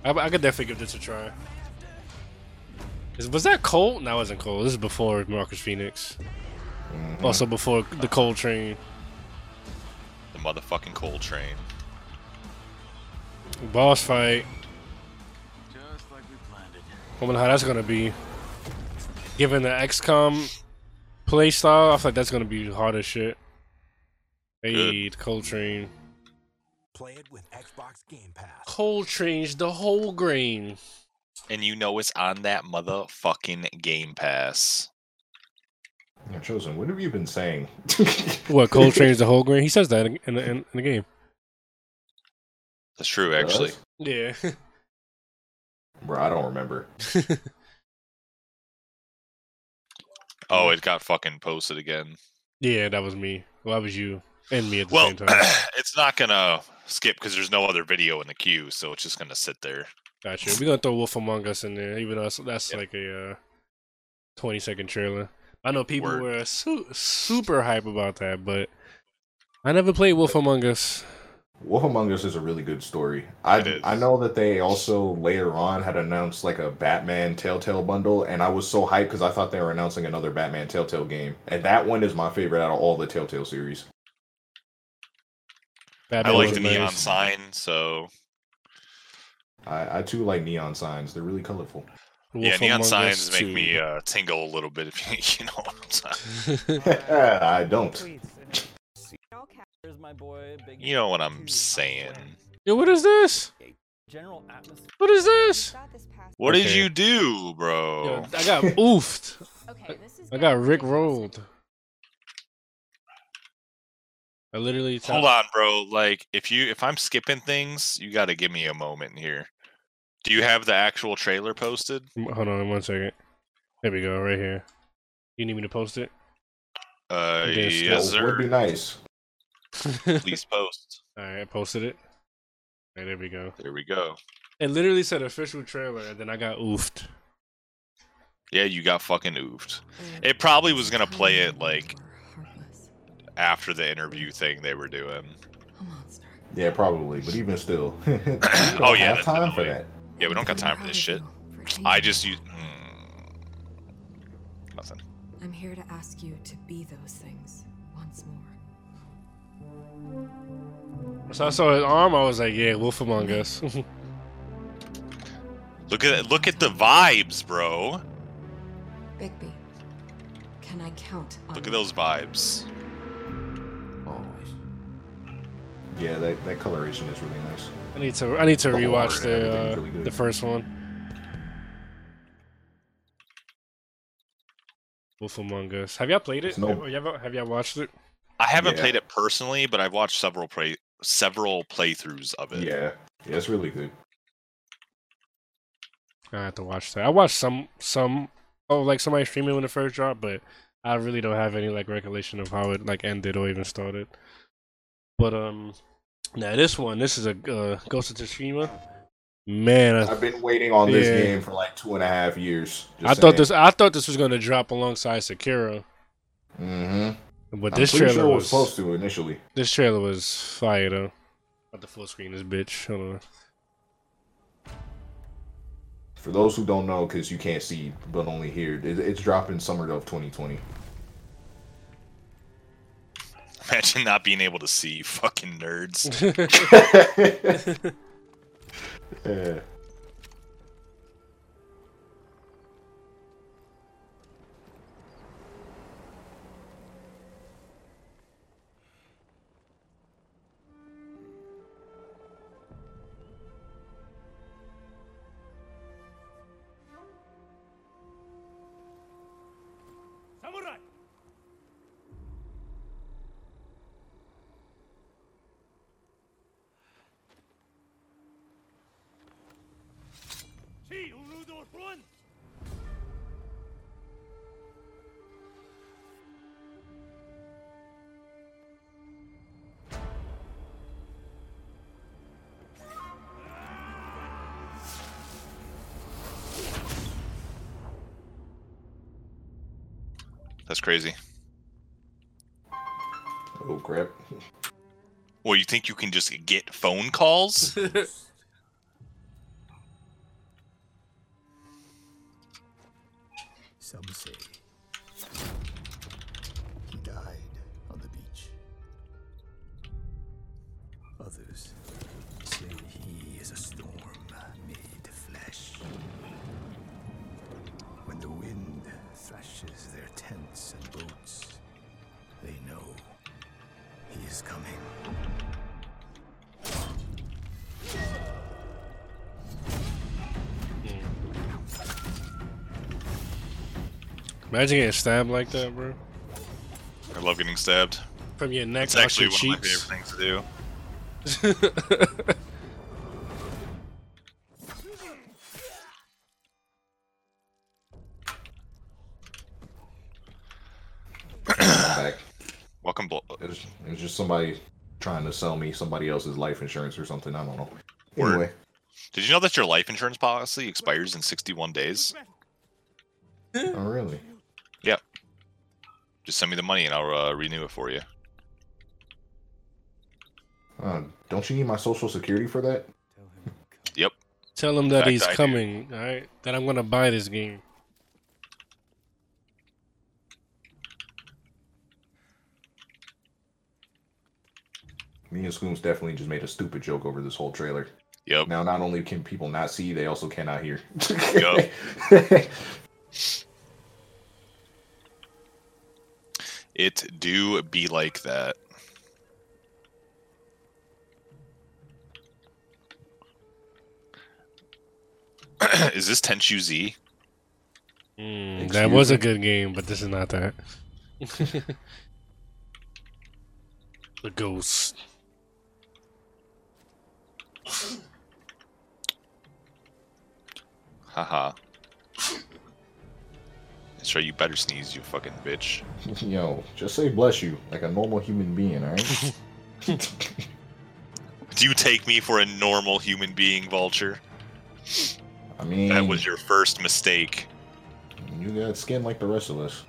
Speaker 1: I, I could definitely give this a try. Is, was that Colt? No, it wasn't Colt. This is before Marcus Phoenix. Mm-hmm. Also before the Cole Train.
Speaker 3: The motherfucking Cole train.
Speaker 1: Boss fight.
Speaker 4: Just like we planned it.
Speaker 1: I wonder how that's gonna be. Given the XCOM playstyle, I feel like that's gonna be hard as shit. Hey, the Cole Train.
Speaker 4: Play it with Xbox Game Pass.
Speaker 1: Cole Train's the whole grain.
Speaker 3: And you know it's on that motherfucking Game Pass.
Speaker 2: Yeah, Chosen, what have you been saying?
Speaker 1: What, Cole Train's the whole grain? He says that in, in, the- in, in the game.
Speaker 3: That's true, actually.
Speaker 1: Yeah.
Speaker 2: Bro, I don't remember.
Speaker 3: Oh, it got fucking posted again.
Speaker 1: yeah, that was me. Well, that was you and me at the
Speaker 3: Well,
Speaker 1: same time.
Speaker 3: it's not gonna skip because there's no other video in the queue, so it's just gonna sit there.
Speaker 1: Gotcha. We're gonna throw Wolf Among Us in there, even though that's, that's
Speaker 3: Yep.
Speaker 1: like a uh, 20 second trailer. I know people
Speaker 3: Word.
Speaker 1: were su- super hype about that, but I never played Wolf Among Us.
Speaker 2: Wolf Among Us is a really good story. I
Speaker 3: It is.
Speaker 2: I know that they also later on had announced like a Batman Telltale bundle, and I was so hyped because I thought they were announcing another Batman Telltale game, and that one is my favorite out of all the Telltale series.
Speaker 3: I like
Speaker 1: was
Speaker 3: the neon
Speaker 1: nice.
Speaker 3: sign, so
Speaker 2: I, I too like neon signs; they're really colorful.
Speaker 3: yeah, neon signs
Speaker 1: Us
Speaker 3: make
Speaker 1: 2.
Speaker 3: me uh, tingle a little bit. If you, you know what I'm saying.
Speaker 2: I don't.
Speaker 10: Here's my boy, Big
Speaker 3: You know what I'm saying.
Speaker 1: Yo, what is this?
Speaker 10: General atmosphere.
Speaker 1: What is this?
Speaker 3: What did you do, bro?
Speaker 1: Yo, I got oofed. Okay, I got Rick rolled. I literally
Speaker 3: Hold on, bro. Like, if you if I'm skipping things, you got to give me a moment here. Do you have the actual trailer posted?
Speaker 1: Hold on one second. There we go, right here. You need me to post it?
Speaker 3: Uh,
Speaker 1: Yes,
Speaker 3: yes,
Speaker 2: That would be nice.
Speaker 3: Please post.
Speaker 1: All right, I posted it. All right, there we go.
Speaker 3: There we go.
Speaker 1: It literally said official trailer, and then I got oofed.
Speaker 3: Yeah, you got fucking oofed. It probably was gonna play it like after the interview thing they were doing.
Speaker 2: Yeah, probably, but even still, we
Speaker 3: oh
Speaker 2: don't
Speaker 3: yeah,
Speaker 2: have time for that.
Speaker 3: Yeah, we don't got time for this shit. I just use mm, nothing.
Speaker 11: I'm here to ask you to be those things once more.
Speaker 1: So I saw his arm. I was like, "Yeah, Wolf Among Us."
Speaker 3: Look at look at the vibes, bro.
Speaker 11: Bigby, can I count on
Speaker 3: Look at those vibes.
Speaker 2: Yeah, that, that coloration is really nice.
Speaker 1: I need to. I need to
Speaker 2: The
Speaker 1: rewatch the uh,
Speaker 2: really
Speaker 1: the first one. Wolf Among Us. Have y'all played it?
Speaker 2: No-
Speaker 1: Have y'all, have y'all watched it?
Speaker 3: I haven't
Speaker 2: Yeah.
Speaker 3: played it personally, but I've watched several play several playthroughs of it.
Speaker 2: Yeah, yeah, it's really good.
Speaker 1: I have to watch that. I watched some some oh like somebody streaming when it first dropped, but I really don't have any like recollection of how it like ended or even started. But um, now this one, this is a uh, Ghost of Tsushima. Man, I,
Speaker 2: I've been waiting on this
Speaker 1: Yeah.
Speaker 2: game for like two and a half years.
Speaker 1: I thought this I thought this was gonna drop alongside Sekiro,
Speaker 2: hmm
Speaker 1: but this trailer
Speaker 2: sure
Speaker 1: was
Speaker 2: was supposed to initially.
Speaker 1: this trailer was fire though. About the full screen this bitch. Hold on.
Speaker 2: For those who don't know, because you can't see but only hear, it's dropping summer of 2020.
Speaker 3: Imagine not being able to see, you fucking nerds.
Speaker 2: Yeah.
Speaker 3: That's crazy.
Speaker 2: Oh crap!
Speaker 3: Well, you think you can just get phone calls?
Speaker 1: Imagine getting stabbed like that, bro.
Speaker 3: I love getting stabbed.
Speaker 1: From your neck
Speaker 3: It's actually
Speaker 1: your
Speaker 3: one of my favorite things to do.
Speaker 2: back.
Speaker 3: Welcome, Blo-
Speaker 2: It was, it was just somebody trying to sell me somebody else's life insurance or something. I don't know.
Speaker 3: Word.
Speaker 2: Anyway,
Speaker 3: Did you know that your life insurance policy expires in 61 days?
Speaker 2: really?
Speaker 3: Yep. Just send me the money and I'll uh, renew it for you.
Speaker 2: Uh, don't you need my social security for that?
Speaker 3: Yep.
Speaker 1: Tell him that
Speaker 3: fact,
Speaker 1: he's
Speaker 3: I do.
Speaker 1: coming. All right, that I'm gonna buy this game.
Speaker 2: Me and Scooms definitely just made a stupid joke over this whole trailer.
Speaker 3: Yep.
Speaker 2: Now, not only can people not see, they also cannot hear.
Speaker 3: Yup. It do be like that. Is this Tenchu Z?
Speaker 1: Mm, that was a good game, but this is not that. the ghost.
Speaker 3: Haha. That's right, you better sneeze, you fucking bitch.
Speaker 2: Yo, just say bless you like a normal human being, alright?
Speaker 3: Do you take me for a normal human being, Vulture?
Speaker 2: I mean,
Speaker 3: That was your first mistake.
Speaker 2: you got skin like the rest of us.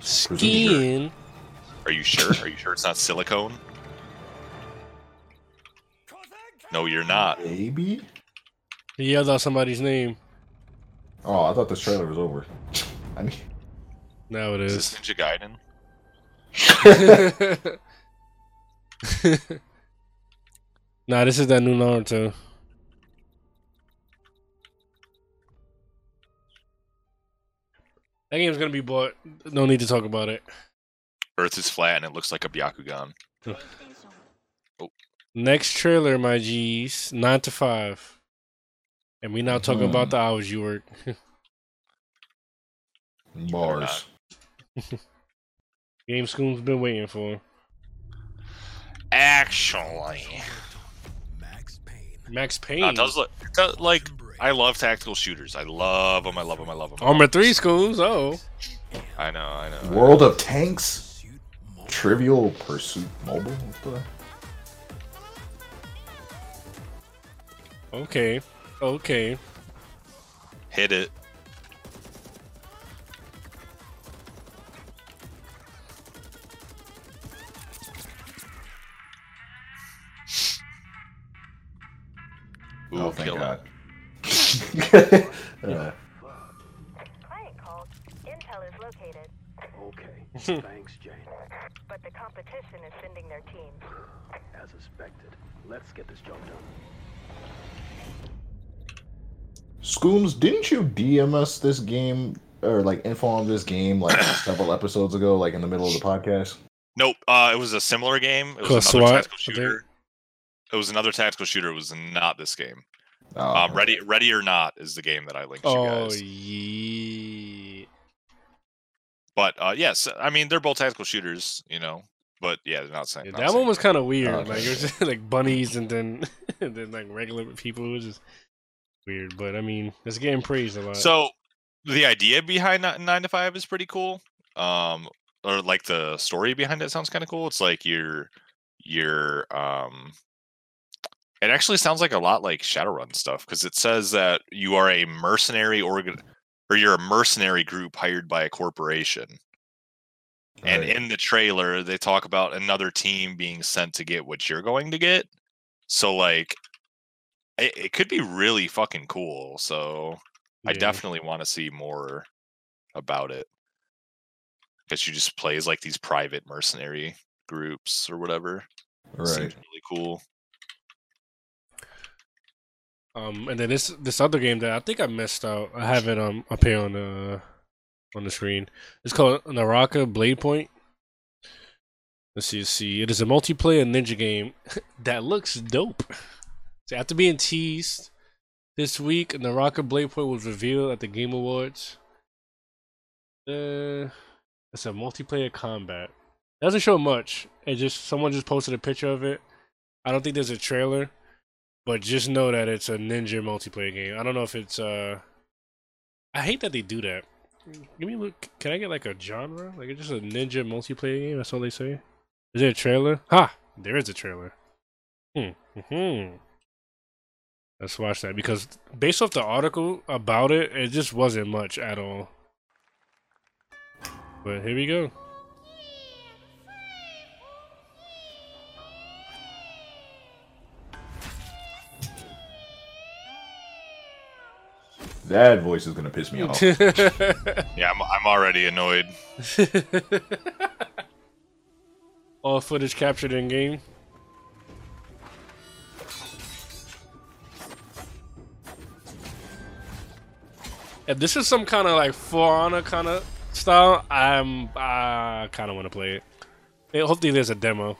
Speaker 1: Skin.
Speaker 3: Are you sure? Are you sure it's not silicone? No, you're not.
Speaker 2: Maybe?
Speaker 1: He yelled out somebody's name.
Speaker 2: Oh, I thought this trailer was over. I mean,
Speaker 1: Now it
Speaker 3: Is
Speaker 1: is.
Speaker 3: this Ninja Gaiden?
Speaker 1: nah, this is that new Naruto. That game's gonna be bought. No need to talk about it.
Speaker 3: Earth is flat and it looks like a Byakugan. oh.
Speaker 1: Next trailer, my G's, nine to five, and we now talking about
Speaker 2: Mhm.
Speaker 1: the hours you work.
Speaker 2: bars.
Speaker 1: Game School's been waiting for.
Speaker 3: actually,
Speaker 1: Max Payne.
Speaker 3: no, it does look it does, like I love tactical shooters. I love them. I love them. I love them.
Speaker 1: Armor Three schools. Oh,
Speaker 3: I know. I know.
Speaker 2: World of Tanks, Trivial Pursuit Mobile. What the?
Speaker 1: okay, okay.
Speaker 3: Hit it. Ooh,
Speaker 2: Oh, thank
Speaker 3: kill
Speaker 2: God. Uh,
Speaker 12: Client called. Intel is located,
Speaker 13: Okay, thanks, Jane.
Speaker 12: but the competition is sending their team.
Speaker 13: As expected. Let's get this job done.
Speaker 2: Scooms, didn't you DM us this game or like info on this game like several episodes ago, like in the middle of the podcast?
Speaker 3: Nope. Uh, it was a similar game. It was
Speaker 1: Called
Speaker 3: another
Speaker 1: SWAT,
Speaker 3: tactical shooter. It was another tactical shooter. It was not this game.
Speaker 2: Oh,
Speaker 3: um, Ready, Ready or Not is the game that I linked you
Speaker 1: Oh
Speaker 3: guys.
Speaker 1: yeah.
Speaker 3: But uh, yes, I mean they're both tactical shooters, you know. But yeah, they're not saying
Speaker 1: Yeah, that
Speaker 3: saying-
Speaker 1: one was kind of weird.
Speaker 2: Oh,
Speaker 1: like it was just like bunnies and then and then like regular people. It was just weird. But I mean, it's getting praised a lot.
Speaker 3: So the idea behind nine to five is pretty cool. Um, or like the story behind it sounds kind of cool. It's like you're you're um. It actually sounds like a lot like Shadowrun stuff because it says that you are a mercenary organ or you're a mercenary group hired by a corporation. And
Speaker 2: Right.
Speaker 3: in the trailer, they talk about another team being sent to get what you're going to get. So like, it, it could be really fucking cool. So I definitely want to see more about it. Because you just play as like these private mercenary groups or whatever.
Speaker 2: right.
Speaker 3: Seems really cool.
Speaker 1: Um, and then this this other game that I think I missed out. I have it um up here on the on the screen. It's called Naraka Blade Point. Let's see. Let's see. It is a multiplayer ninja game that looks dope. So after being teased this week, Naraka Blade Point was revealed at the Game Awards. Uh, it's a multiplayer combat. It doesn't show much. It just someone just posted a picture of it. I don't think there's a trailer. But just know that it's a ninja multiplayer game. I don't know if it's uh I hate that they do that. Give me look can I get like a genre? Like it's just a ninja multiplayer game, that's all they say? Is there a trailer? Ha! There is a trailer. Hmm. hmm Let's watch that because based off the article about it, it just wasn't much at all. But here we go.
Speaker 2: That voice is gonna piss me off.
Speaker 3: Yeah, I'm, I'm already annoyed.
Speaker 1: all footage captured in game. If this is some kind of like For Honor kind of style, I'm I kind of want to play it. Hopefully, there's a demo.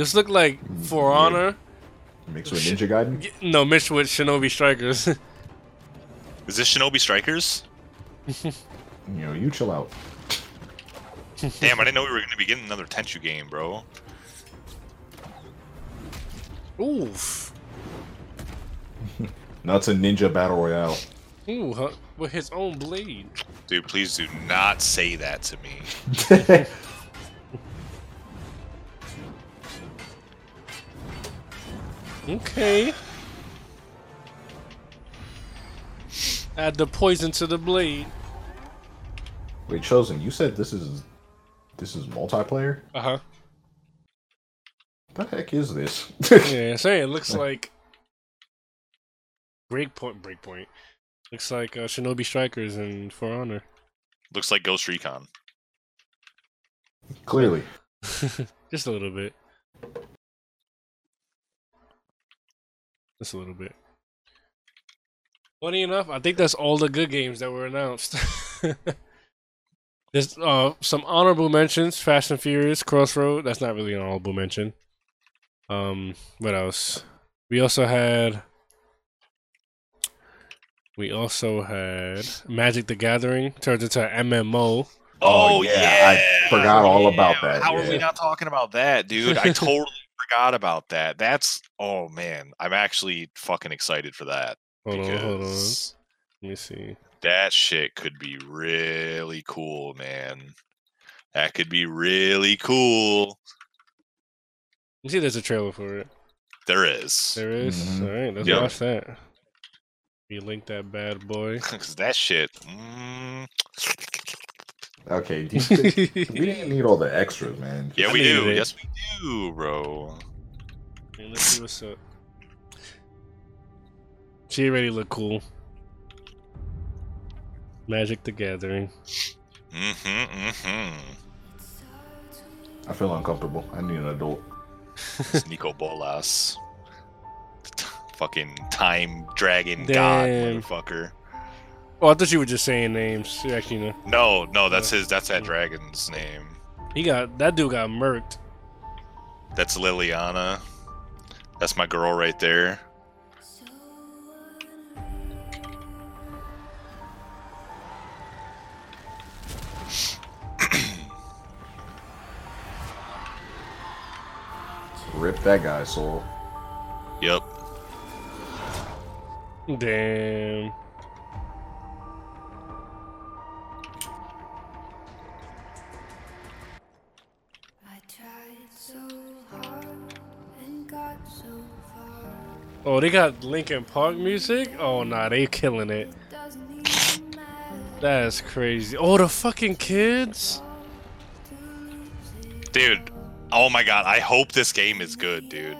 Speaker 1: This look like For Honor.
Speaker 2: Mixed with Ninja Gaiden.
Speaker 1: No, mixed with Shinobi Strikers.
Speaker 3: Is this Shinobi Strikers?
Speaker 2: You know, you chill out.
Speaker 3: Damn, I didn't know we were going to be getting another Tenchu game, bro.
Speaker 1: Oof.
Speaker 2: No, it's a ninja battle royale.
Speaker 1: Ooh, huh, with his own blade.
Speaker 3: Dude, please do not say that to me.
Speaker 1: Okay. Add the poison to the blade.
Speaker 2: Wait, chosen. You said this is this is multiplayer.
Speaker 1: Uh huh.
Speaker 2: The heck is this?
Speaker 1: yeah, say it looks like Breakpoint. Breakpoint. Looks like uh, Shinobi Strikers and For Honor.
Speaker 3: Looks like Ghost Recon.
Speaker 2: Clearly.
Speaker 1: Just a little bit. Just a little bit. Funny enough, I think that's all the good games that were announced. There's uh, some honorable mentions: Fast and Furious, Crossroad. That's not really an honorable mention. Um, what else? We also had. We also had Magic the Gathering turns into an MMO.
Speaker 3: Oh,
Speaker 2: yeah, I forgot all about that.
Speaker 3: How are we not talking about that, dude? I totally forgot about that. That's oh man, I'm actually fucking excited for that.
Speaker 1: Hold on, hold on.
Speaker 3: because
Speaker 1: Let me see.
Speaker 3: That shit could be really cool, man. That could be really cool.
Speaker 1: You see, there's a trailer for it.
Speaker 3: There is.
Speaker 1: There is?
Speaker 2: Mhm.
Speaker 1: All right, let's
Speaker 3: Yep.
Speaker 1: watch that. You link that bad boy.
Speaker 3: Because that shit. Mm,
Speaker 2: Okay, do we didn't need all the extras, man.
Speaker 3: yeah,
Speaker 1: I
Speaker 3: we
Speaker 1: needed
Speaker 3: do.
Speaker 1: it.
Speaker 3: Yes, we do, bro.
Speaker 1: Okay, let's see what's up. She already look cool. Magic the Gathering.
Speaker 3: Mm-hmm. Mm-hmm.
Speaker 2: I feel uncomfortable. I need an adult.
Speaker 3: It's Nicol Bolas. Fucking time dragon god motherfucker.
Speaker 1: Oh, I thought you were just saying names. You actually know.
Speaker 3: No, no, that's his. That's that dragon's name.
Speaker 1: He got that dude got murked.
Speaker 3: That's Liliana. That's my girl right there.
Speaker 2: Rip that guy's soul.
Speaker 3: Yep.
Speaker 1: Damn. Oh, they got Linkin Park music? Oh, nah, they killing it. That's crazy. Oh, the fucking kids?
Speaker 3: Dude, oh my god, I hope this game is good, dude.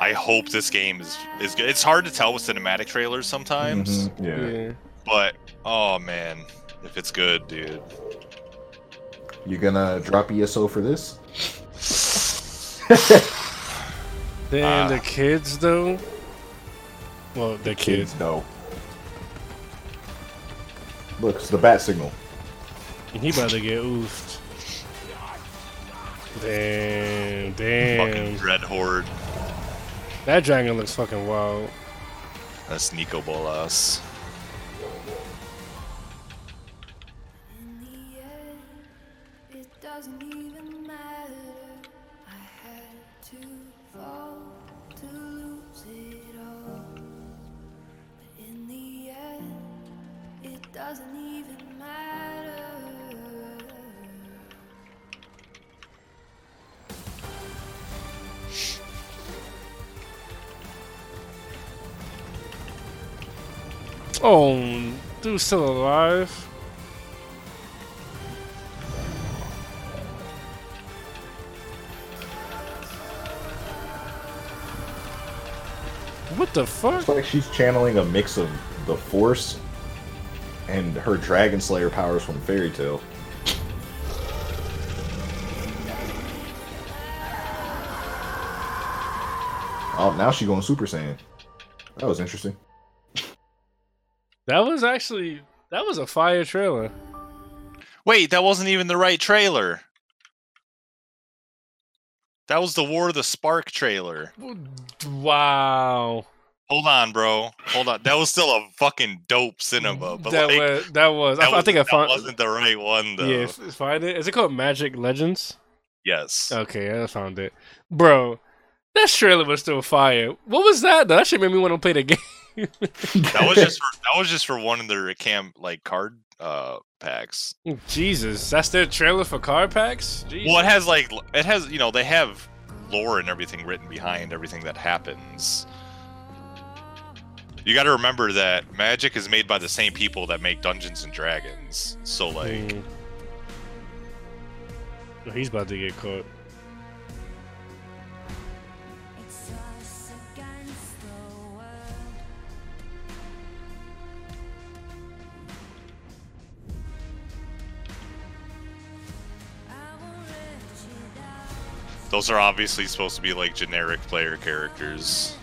Speaker 3: I hope this game is is good. It's hard to tell with cinematic trailers sometimes,
Speaker 2: Mhm, Yeah.
Speaker 1: Yeah.
Speaker 3: but oh man, if it's good, dude.
Speaker 2: You gonna drop ESO for this?
Speaker 1: Damn,
Speaker 3: Ah.
Speaker 1: the kids, though? Well, the kids.
Speaker 2: Kids, no. Look, it's the bat signal.
Speaker 1: And He about to get oofed. Damn,
Speaker 3: Fucking
Speaker 1: damn.
Speaker 3: Dread Horde.
Speaker 1: That dragon looks fucking wild.
Speaker 3: That's Nicol Bolas.
Speaker 1: Still alive. What the fuck?
Speaker 2: It's like she's channeling a mix of the Force and her Dragon Slayer powers from Fairy Tail. Oh, now she's going Super Saiyan. That was interesting.
Speaker 1: That was actually that was a fire trailer.
Speaker 3: Wait, that wasn't even the right trailer. That was the War of the Spark trailer.
Speaker 1: Wow.
Speaker 3: Hold on, bro. Hold on. That was still a fucking dope cinema. But
Speaker 1: that
Speaker 3: like,
Speaker 1: was that was. I,
Speaker 3: that
Speaker 1: I think I
Speaker 3: that
Speaker 1: found.
Speaker 3: wasn't the right one though.
Speaker 1: Yeah, find it. Is it called Magic Legends?
Speaker 3: Yes.
Speaker 1: Okay, I found it, bro. That trailer was still fire. What was that? though? That shit made me want to play the game.
Speaker 3: That was just for that was just for one of their camp like card uh packs.
Speaker 1: Jesus, that's their trailer for card packs. Jesus.
Speaker 3: Well, it has like it has you know they have lore and everything written behind everything that happens. You got to remember that Magic is made by the same people that make Dungeons and Dragons. So like,
Speaker 1: Mm. Oh, He's about to get caught.
Speaker 3: Those are obviously supposed to be like generic player characters.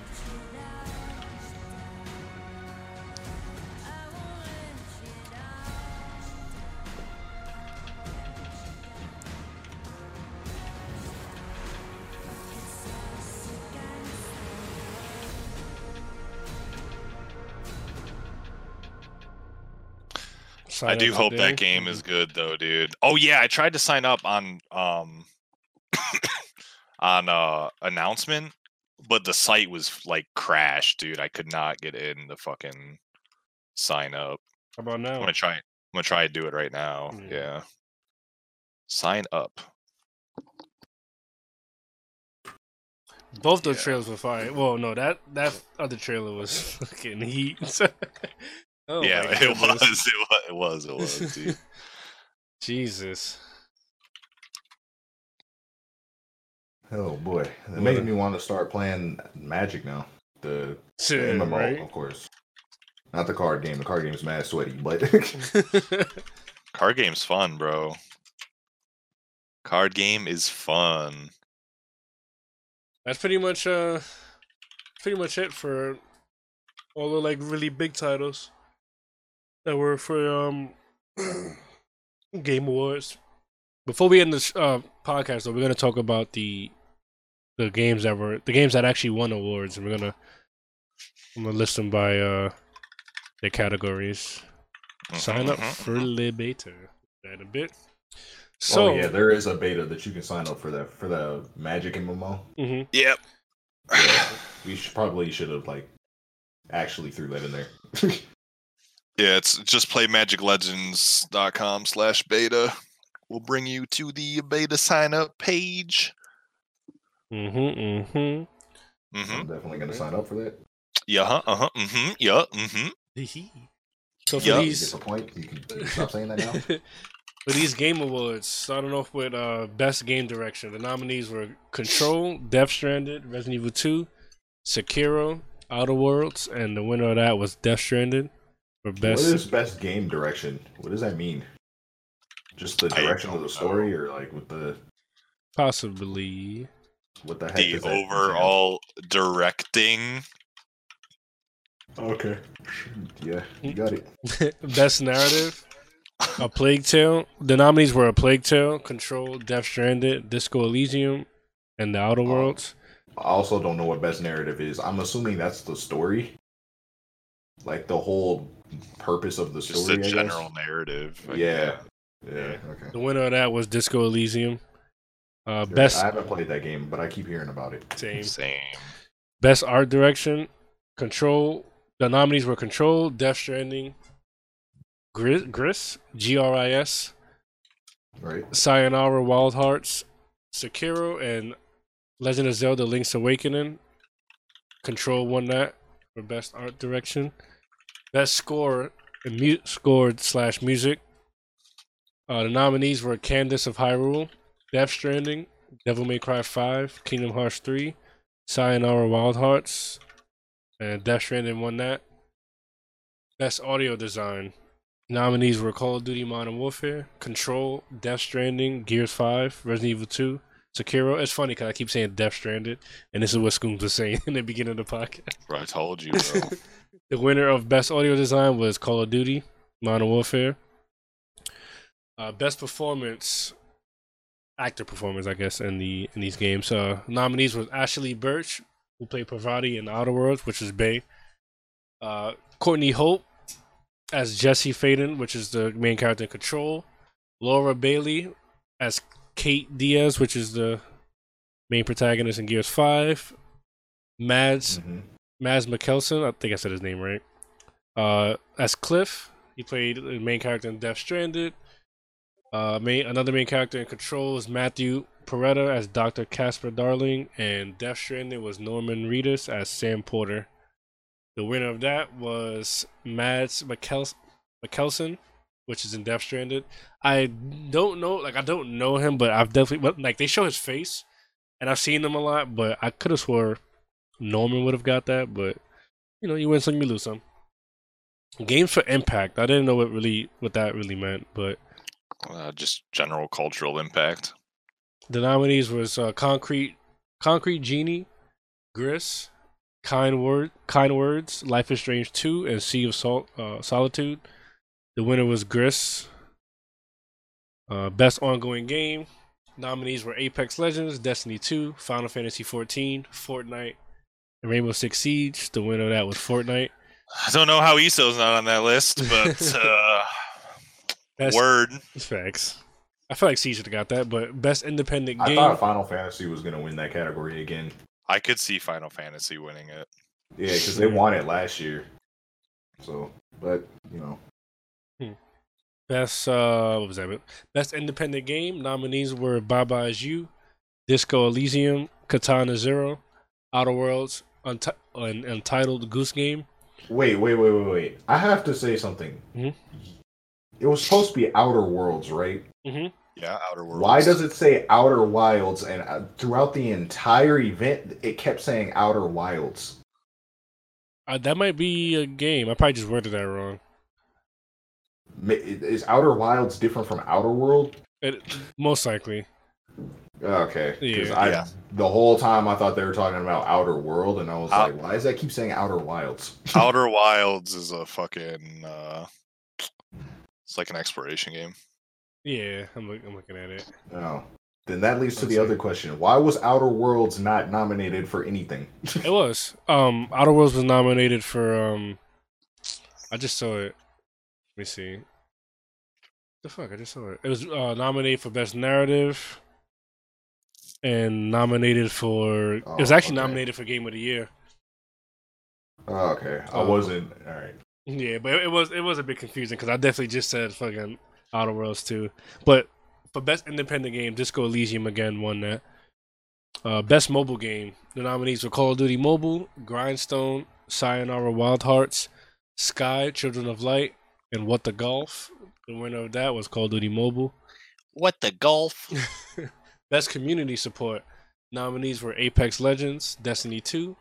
Speaker 3: I do hope
Speaker 1: today.
Speaker 3: that game is good though, dude. Oh yeah, I tried to sign up on um on uh announcement, but the site was like crashed, dude. I could not get in the fucking sign up.
Speaker 1: How about now?
Speaker 3: I'm gonna try. I'm gonna try to do it right now.
Speaker 1: Yeah.
Speaker 3: Yeah. Sign up.
Speaker 1: Both the trailers were fire. Well, no, that that other trailer was fucking heat. oh
Speaker 3: yeah, it was. It was. It was. It was. Dude.
Speaker 1: Jesus.
Speaker 2: Oh boy, it made me want to start playing Magic now. The, the
Speaker 1: Shit,
Speaker 2: MMO,
Speaker 1: right?
Speaker 2: of course. Not the card game. The card game is mad sweaty, but
Speaker 3: Card game's fun, bro. Card game is fun.
Speaker 1: That's pretty much uh pretty much it for all the like really big titles that were for um Game Awards. Before we end this uh podcast though, we're gonna talk about the the games that were the games that actually won awards and we're gonna I'm gonna list them by uh their categories. Sign up
Speaker 3: Mhm,
Speaker 1: for the beta That a bit. So
Speaker 2: oh yeah, there is a beta that you can sign up for that for the Magic MMO.
Speaker 1: mhm.
Speaker 3: Yep.
Speaker 2: We should probably should have like actually threw that in there.
Speaker 3: Yeah, it's just playmagiclegends.com slash beta. We'll bring you to the beta sign up page.
Speaker 1: Mm-hmm. Mm-hmm.
Speaker 3: Mm-hmm.
Speaker 2: I'm definitely gonna sign up for that.
Speaker 3: Yeah, huh, uh-huh, mm-hmm, yeah, mm-hmm.
Speaker 1: So for
Speaker 3: Yup.
Speaker 2: You
Speaker 1: these
Speaker 2: get the point. You can, you can stop saying that now.
Speaker 1: For these game awards, starting off with uh, best game direction, the nominees were Control, Death Stranded, Resident Evil 2, Sekiro, Outer Worlds, and the winner of that was Death Stranded for best.
Speaker 2: is best game direction? What does that mean? Just the direction of the story, or like with the
Speaker 1: Possibly.
Speaker 2: What the heck?
Speaker 3: The
Speaker 2: does that
Speaker 3: overall directing.
Speaker 2: Okay. Yeah, you got it.
Speaker 1: best narrative, A Plague Tale. The nominees were A Plague Tale, Control, Death Stranded, Disco Elysium, and The Outer um, Worlds.
Speaker 2: I also don't know what best narrative is. I'm assuming that's the story, like the whole purpose of the
Speaker 3: Just
Speaker 2: story.
Speaker 3: the
Speaker 2: I guess?
Speaker 3: general narrative. like,
Speaker 2: Yeah. Yeah. Okay.
Speaker 1: The winner of that was Disco Elysium. Uh,
Speaker 2: Yeah,
Speaker 1: best
Speaker 2: I haven't played that game, but I keep hearing about it.
Speaker 1: same.
Speaker 3: Same.
Speaker 1: Best art direction, Control. The nominees were Control, Death Stranding, Gris, Gris G R I S,
Speaker 2: Right.
Speaker 1: Sayonara Wild Hearts, Sekiro, and Legend of Zelda: Link's Awakening. Control won that for best art direction. Best score and mu- scored slash music. Uh, the nominees were Cadence of Hyrule, Death Stranding, Devil May Cry 5, Kingdom Hearts 3, Sayonara Wild Hearts, and Death Stranding won that. Best audio design. Nominees were Call of Duty Modern Warfare, Control, Death Stranding, Gears 5, Resident Evil 2, Sekiro. It's funny because I keep saying Death Stranded, and this is what Scooms was saying in the beginning of the podcast.
Speaker 3: Bro, I told you, bro.
Speaker 1: The winner of Best Audio Design was Call of Duty Modern Warfare. Uh, best performance, actor performance, I guess, in the in these games. Uh, nominees was Ashly Burch, who played Parvati in Outer Worlds, which is Bay. Uh, Courtney Hope as Jesse Faden, which is the main character in Control. Laura Bailey as Kate Diaz, which is the main protagonist in Gears Five. Mads
Speaker 2: Mhm.
Speaker 1: Mads Mikkelsen, I think I said his name right. Uh, as Cliff, he played the main character in Death Stranded. Uh, main, another main character in Control is Matthew Porretta as Dr. Casper Darling, and Death Stranded was Norman Reedus as Sam Porter. The winner of that was Mads Mikkel- Mikkelsen, which is in Death Stranded. I don't know, like I don't know him, but I've definitely, like they show his face, and I've seen him a lot, but I could have swore Norman would have got that, but you know, you win some, you lose some. Games for impact. I didn't know what really what that really meant, but
Speaker 3: Uh, just general cultural impact.
Speaker 1: the nominees was uh, Concrete, Concrete Genie, Gris, Kind Word, Kind Words, Life is Strange Two, and Sea of Salt, uh, Solitude. The winner was Gris. Uh, best ongoing game nominees were Apex Legends, Destiny 2, Final Fantasy 14, Fortnite, and Rainbow Six Siege. The winner of that was Fortnite.
Speaker 3: I don't know how ESO's not on that list, but uh,
Speaker 1: Best,
Speaker 3: Word.
Speaker 1: Facts. I feel like Siege should have got that, but best independent
Speaker 2: I
Speaker 1: game.
Speaker 2: thought Final Fantasy was gonna win that category again.
Speaker 3: I could see Final Fantasy winning it.
Speaker 2: Yeah, because they won it last year. So, but you know,
Speaker 1: Best uh what was that? Best independent game nominees were Baba Is You, Disco Elysium, Katana Zero, Outer Worlds, Unti- and Untitled Goose Game.
Speaker 2: wait, wait, wait, wait, wait. I have to say something.
Speaker 1: Mhm.
Speaker 2: It was supposed to be Outer Worlds, right?
Speaker 1: Mm-hmm.
Speaker 3: Yeah, Outer Worlds.
Speaker 2: Why does it say Outer Wilds? And uh, throughout the entire event, it kept saying Outer Wilds.
Speaker 1: Uh, that might be a game. I probably just worded that wrong.
Speaker 2: Is Outer Wilds different from Outer World?
Speaker 1: It, most likely.
Speaker 2: Okay, because
Speaker 1: Yeah.
Speaker 2: I
Speaker 3: Yeah.
Speaker 2: the whole time I thought they were talking about Outer World, and I was
Speaker 3: Out-
Speaker 2: like, why does that keep saying Outer Wilds?
Speaker 3: Outer Wilds is a fucking. uh It's like an exploration game.
Speaker 1: Yeah, I'm, look, I'm looking at it.
Speaker 2: Oh, then that leads to
Speaker 1: Let's
Speaker 2: the
Speaker 1: see.
Speaker 2: other question: Why was Outer Worlds not nominated for anything?
Speaker 1: It was. Um, Outer Worlds was nominated for. Um, I just saw it. Let me see. The fuck! I just saw it. It was uh, nominated for best narrative, and nominated for. it was
Speaker 2: Oh,
Speaker 1: actually
Speaker 2: okay.
Speaker 1: nominated for game of the year.
Speaker 2: Oh, okay, I
Speaker 1: Oh.
Speaker 2: wasn't. All right.
Speaker 1: Yeah, but it, was it was a bit confusing because I definitely just said fucking Outer Worlds too. But for best independent game, Disco Elysium again won that. Uh, best mobile game, the nominees were Call of Duty Mobile, Grindstone, Sayonara Wild Hearts, Sky, Children of Light, and What the Golf. The winner of that was Call of Duty Mobile.
Speaker 3: What the golf?
Speaker 1: Best community support nominees were Apex Legends, Destiny 2,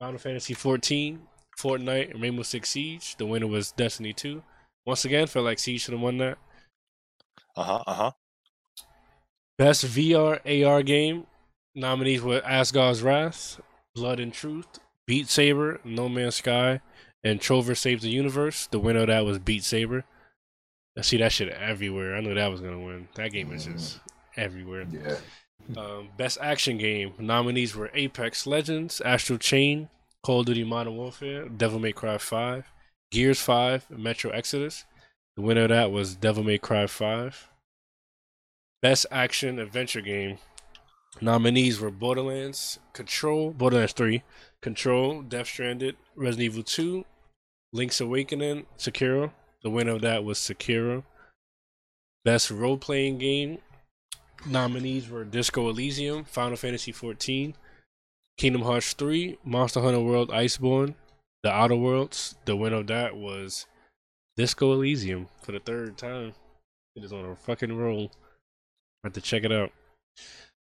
Speaker 1: Final Fantasy 14, Fortnite, and Rainbow Six Siege. The winner was Destiny 2. Once again, felt like Siege should have won that.
Speaker 3: Uh huh. Uh huh.
Speaker 1: Best VR AR game nominees were Asgard's Wrath, Blood and Truth, Beat Saber, No Man's Sky, and Trover Saves the Universe. The winner of that was Beat Saber. I see that shit everywhere. I knew that was gonna win. That game is just everywhere.
Speaker 2: Yeah.
Speaker 1: Um, best action game nominees were Apex Legends, Astral Chain, Call of Duty Modern Warfare, Devil May Cry 5, Gears 5, Metro Exodus. The winner of that was Devil May Cry 5. Best action adventure game nominees were Borderlands, Control, Borderlands 3, Control, Death Stranded, Resident Evil 2, Link's Awakening, Sekiro. The winner of that was Sekiro. Best role playing game nominees were Disco Elysium, Final Fantasy XIV, Kingdom Hearts 3, Monster Hunter World Iceborne, The Outer Worlds. The winner of that was Disco Elysium for the third time. It is on a fucking roll. I have to check it out.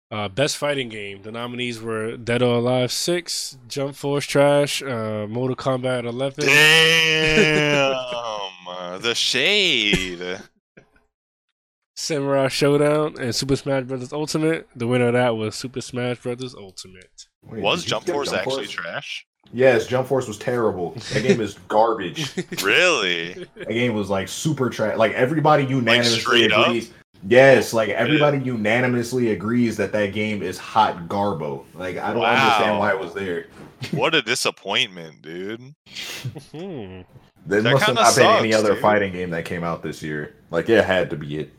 Speaker 1: Uh, best fighting game. The nominees were Dead or Alive 6, Jump Force Trash, uh, Mortal Kombat 11.
Speaker 3: Damn. uh, the shade.
Speaker 1: Samurai Shodown and Super Smash Bros. Ultimate. The winner of that was Super Smash Bros. Ultimate.
Speaker 2: Wait,
Speaker 3: Was
Speaker 2: did you
Speaker 3: Jump Force actually
Speaker 2: Force?
Speaker 3: trash?
Speaker 2: Yes, Jump Force was terrible. That game is garbage.
Speaker 3: Really?
Speaker 2: That game was like super trash. Like everybody unanimously
Speaker 3: straight up?
Speaker 2: agrees. Yes, like everybody unanimously agrees that that game is hot garbo. Like I don't understand why it was there.
Speaker 3: What a disappointment, dude.
Speaker 1: Hmm.
Speaker 2: There
Speaker 3: That
Speaker 2: must have
Speaker 3: kinda
Speaker 2: not been any other
Speaker 3: dude.
Speaker 2: fighting game that came out this year. Like it had to be it.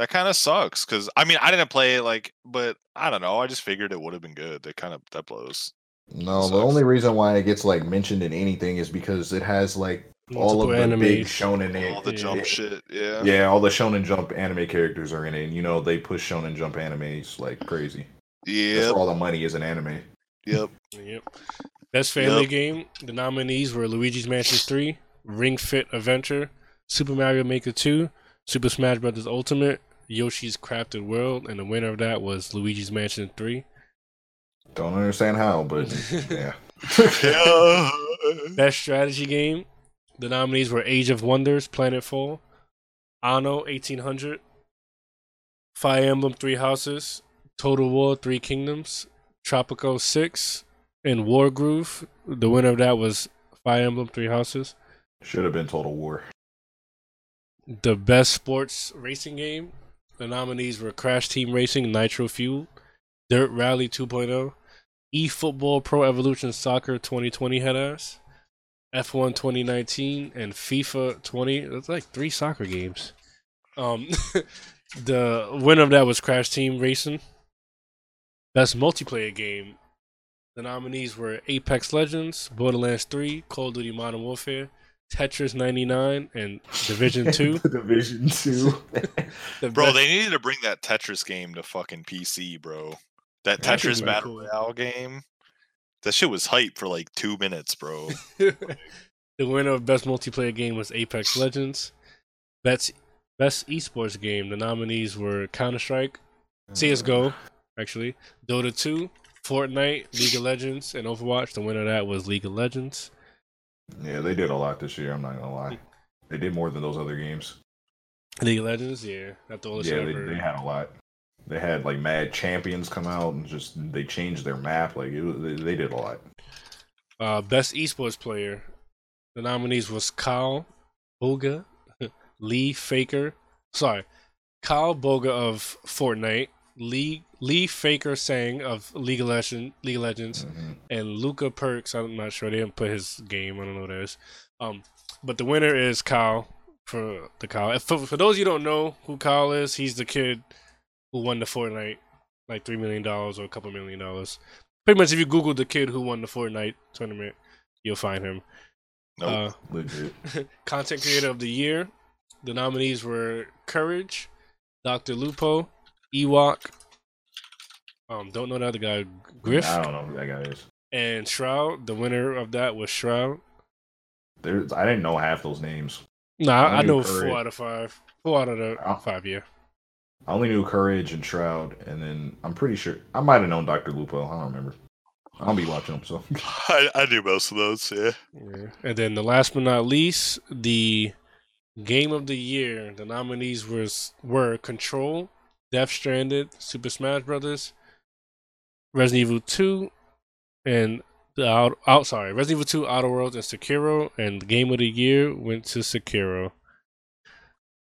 Speaker 3: That kind of sucks because I mean I didn't play it like, but I don't know. I just figured it would have been good. That kind of that blows.
Speaker 2: No,
Speaker 3: Sucks.
Speaker 2: the only reason why it gets like mentioned in anything is because it has like all of
Speaker 1: Multiple
Speaker 2: the big
Speaker 1: animes.
Speaker 2: shonen
Speaker 3: All the
Speaker 1: Yeah.
Speaker 3: jump eh, shit, yeah.
Speaker 2: Yeah, all the Shonen Jump anime characters are in it. And, you know, they push Shonen Jump animes like crazy. That's
Speaker 3: Yep.
Speaker 2: where all the money is in anime.
Speaker 3: Yep.
Speaker 1: Yep. Best family
Speaker 3: Yep.
Speaker 1: game. The nominees were Luigi's Mansion 3, Ring Fit Adventure, Super Mario Maker 2, Super Smash Bros. Ultimate, Yoshi's Crafted World, and the winner of that was Luigi's Mansion 3.
Speaker 2: Don't understand how, but yeah.
Speaker 1: Best strategy game. The nominees were Age of Wonders, Planetfall, Anno 1800, Fire Emblem Three Houses, Total War Three Kingdoms, Tropico 6, and Wargroove. The winner of that was Fire Emblem Three Houses.
Speaker 2: Should have been Total War.
Speaker 1: The best sports racing game. The nominees were Crash Team Racing, Nitro Fuel, Dirt Rally 2.0, eFootball Pro Evolution Soccer 2020 head ass, F1 2019, and FIFA 20. That's like three soccer games. Um, the winner of that was Crash Team Racing. Best multiplayer game. The nominees were Apex Legends, Borderlands 3, Call of Duty Modern Warfare, Tetris 99, and Division 2.
Speaker 2: Division Two.
Speaker 1: The
Speaker 3: Bro,
Speaker 1: best-
Speaker 3: they needed to bring that Tetris game to fucking PC, bro. That
Speaker 1: That
Speaker 3: Tetris
Speaker 1: pretty
Speaker 3: Battle
Speaker 1: cool.
Speaker 3: Royale game. That shit was hype for like two minutes, bro.
Speaker 1: the winner of best multiplayer game was Apex Legends. Best best esports game. The nominees were Counter Strike, CS:GO, uh-huh. actually, Dota 2, Fortnite, League of Legends, and Overwatch. The winner of that was League of Legends.
Speaker 2: Yeah, they did a lot this year. I'm not gonna lie. They did more than those other games.
Speaker 1: League of Legends, yeah, that's the only
Speaker 2: Yeah, they, they had a lot. They had like mad champions come out and just they changed their map. Like it was, they, they did a lot.
Speaker 1: Uh, best esports player. The nominees was Kyle Bugha, Lee Faker. Sorry, Kyle Bugha of Fortnite, Lee Lee Faker Sang of League of Legends, League of Legends,
Speaker 2: Mm-hmm.
Speaker 1: and Luka Perkz. I'm not sure they didn't put his game. I don't know what that is. Um, but the winner is Kyle for the Kyle. For, for those you don't know who Kyle is, he's the kid who won the Fortnite like three million dollars or a couple million dollars. Pretty much, if you Google the kid who won the Fortnite tournament, you'll find him.
Speaker 3: Nope.
Speaker 1: Uh, content creator of the year. The nominees were Courage, Doctor Lupo, Ewok. Um, don't know the other guy, Griff,
Speaker 2: I don't know who that guy is.
Speaker 1: and Shroud. The winner of that was Shroud.
Speaker 2: There's I didn't know half those names.
Speaker 1: Nah, I,
Speaker 2: I knew
Speaker 1: know
Speaker 2: Courage.
Speaker 1: four out of five. Four out of the five, yeah.
Speaker 2: I only knew Courage and Shroud, and then I'm pretty sure I might have known Doctor Lupo. I don't remember. I don't be watching them, so
Speaker 3: I, I knew most of those, yeah.
Speaker 1: Yeah. And then the last but not least, the game of the year. The nominees was were Control, Death Stranded, Super Smash Brothers, Resident Evil 2, and the out, out sorry, Resident Evil 2, Outer Worlds, and Sekiro. And the game of the year went to Sekiro.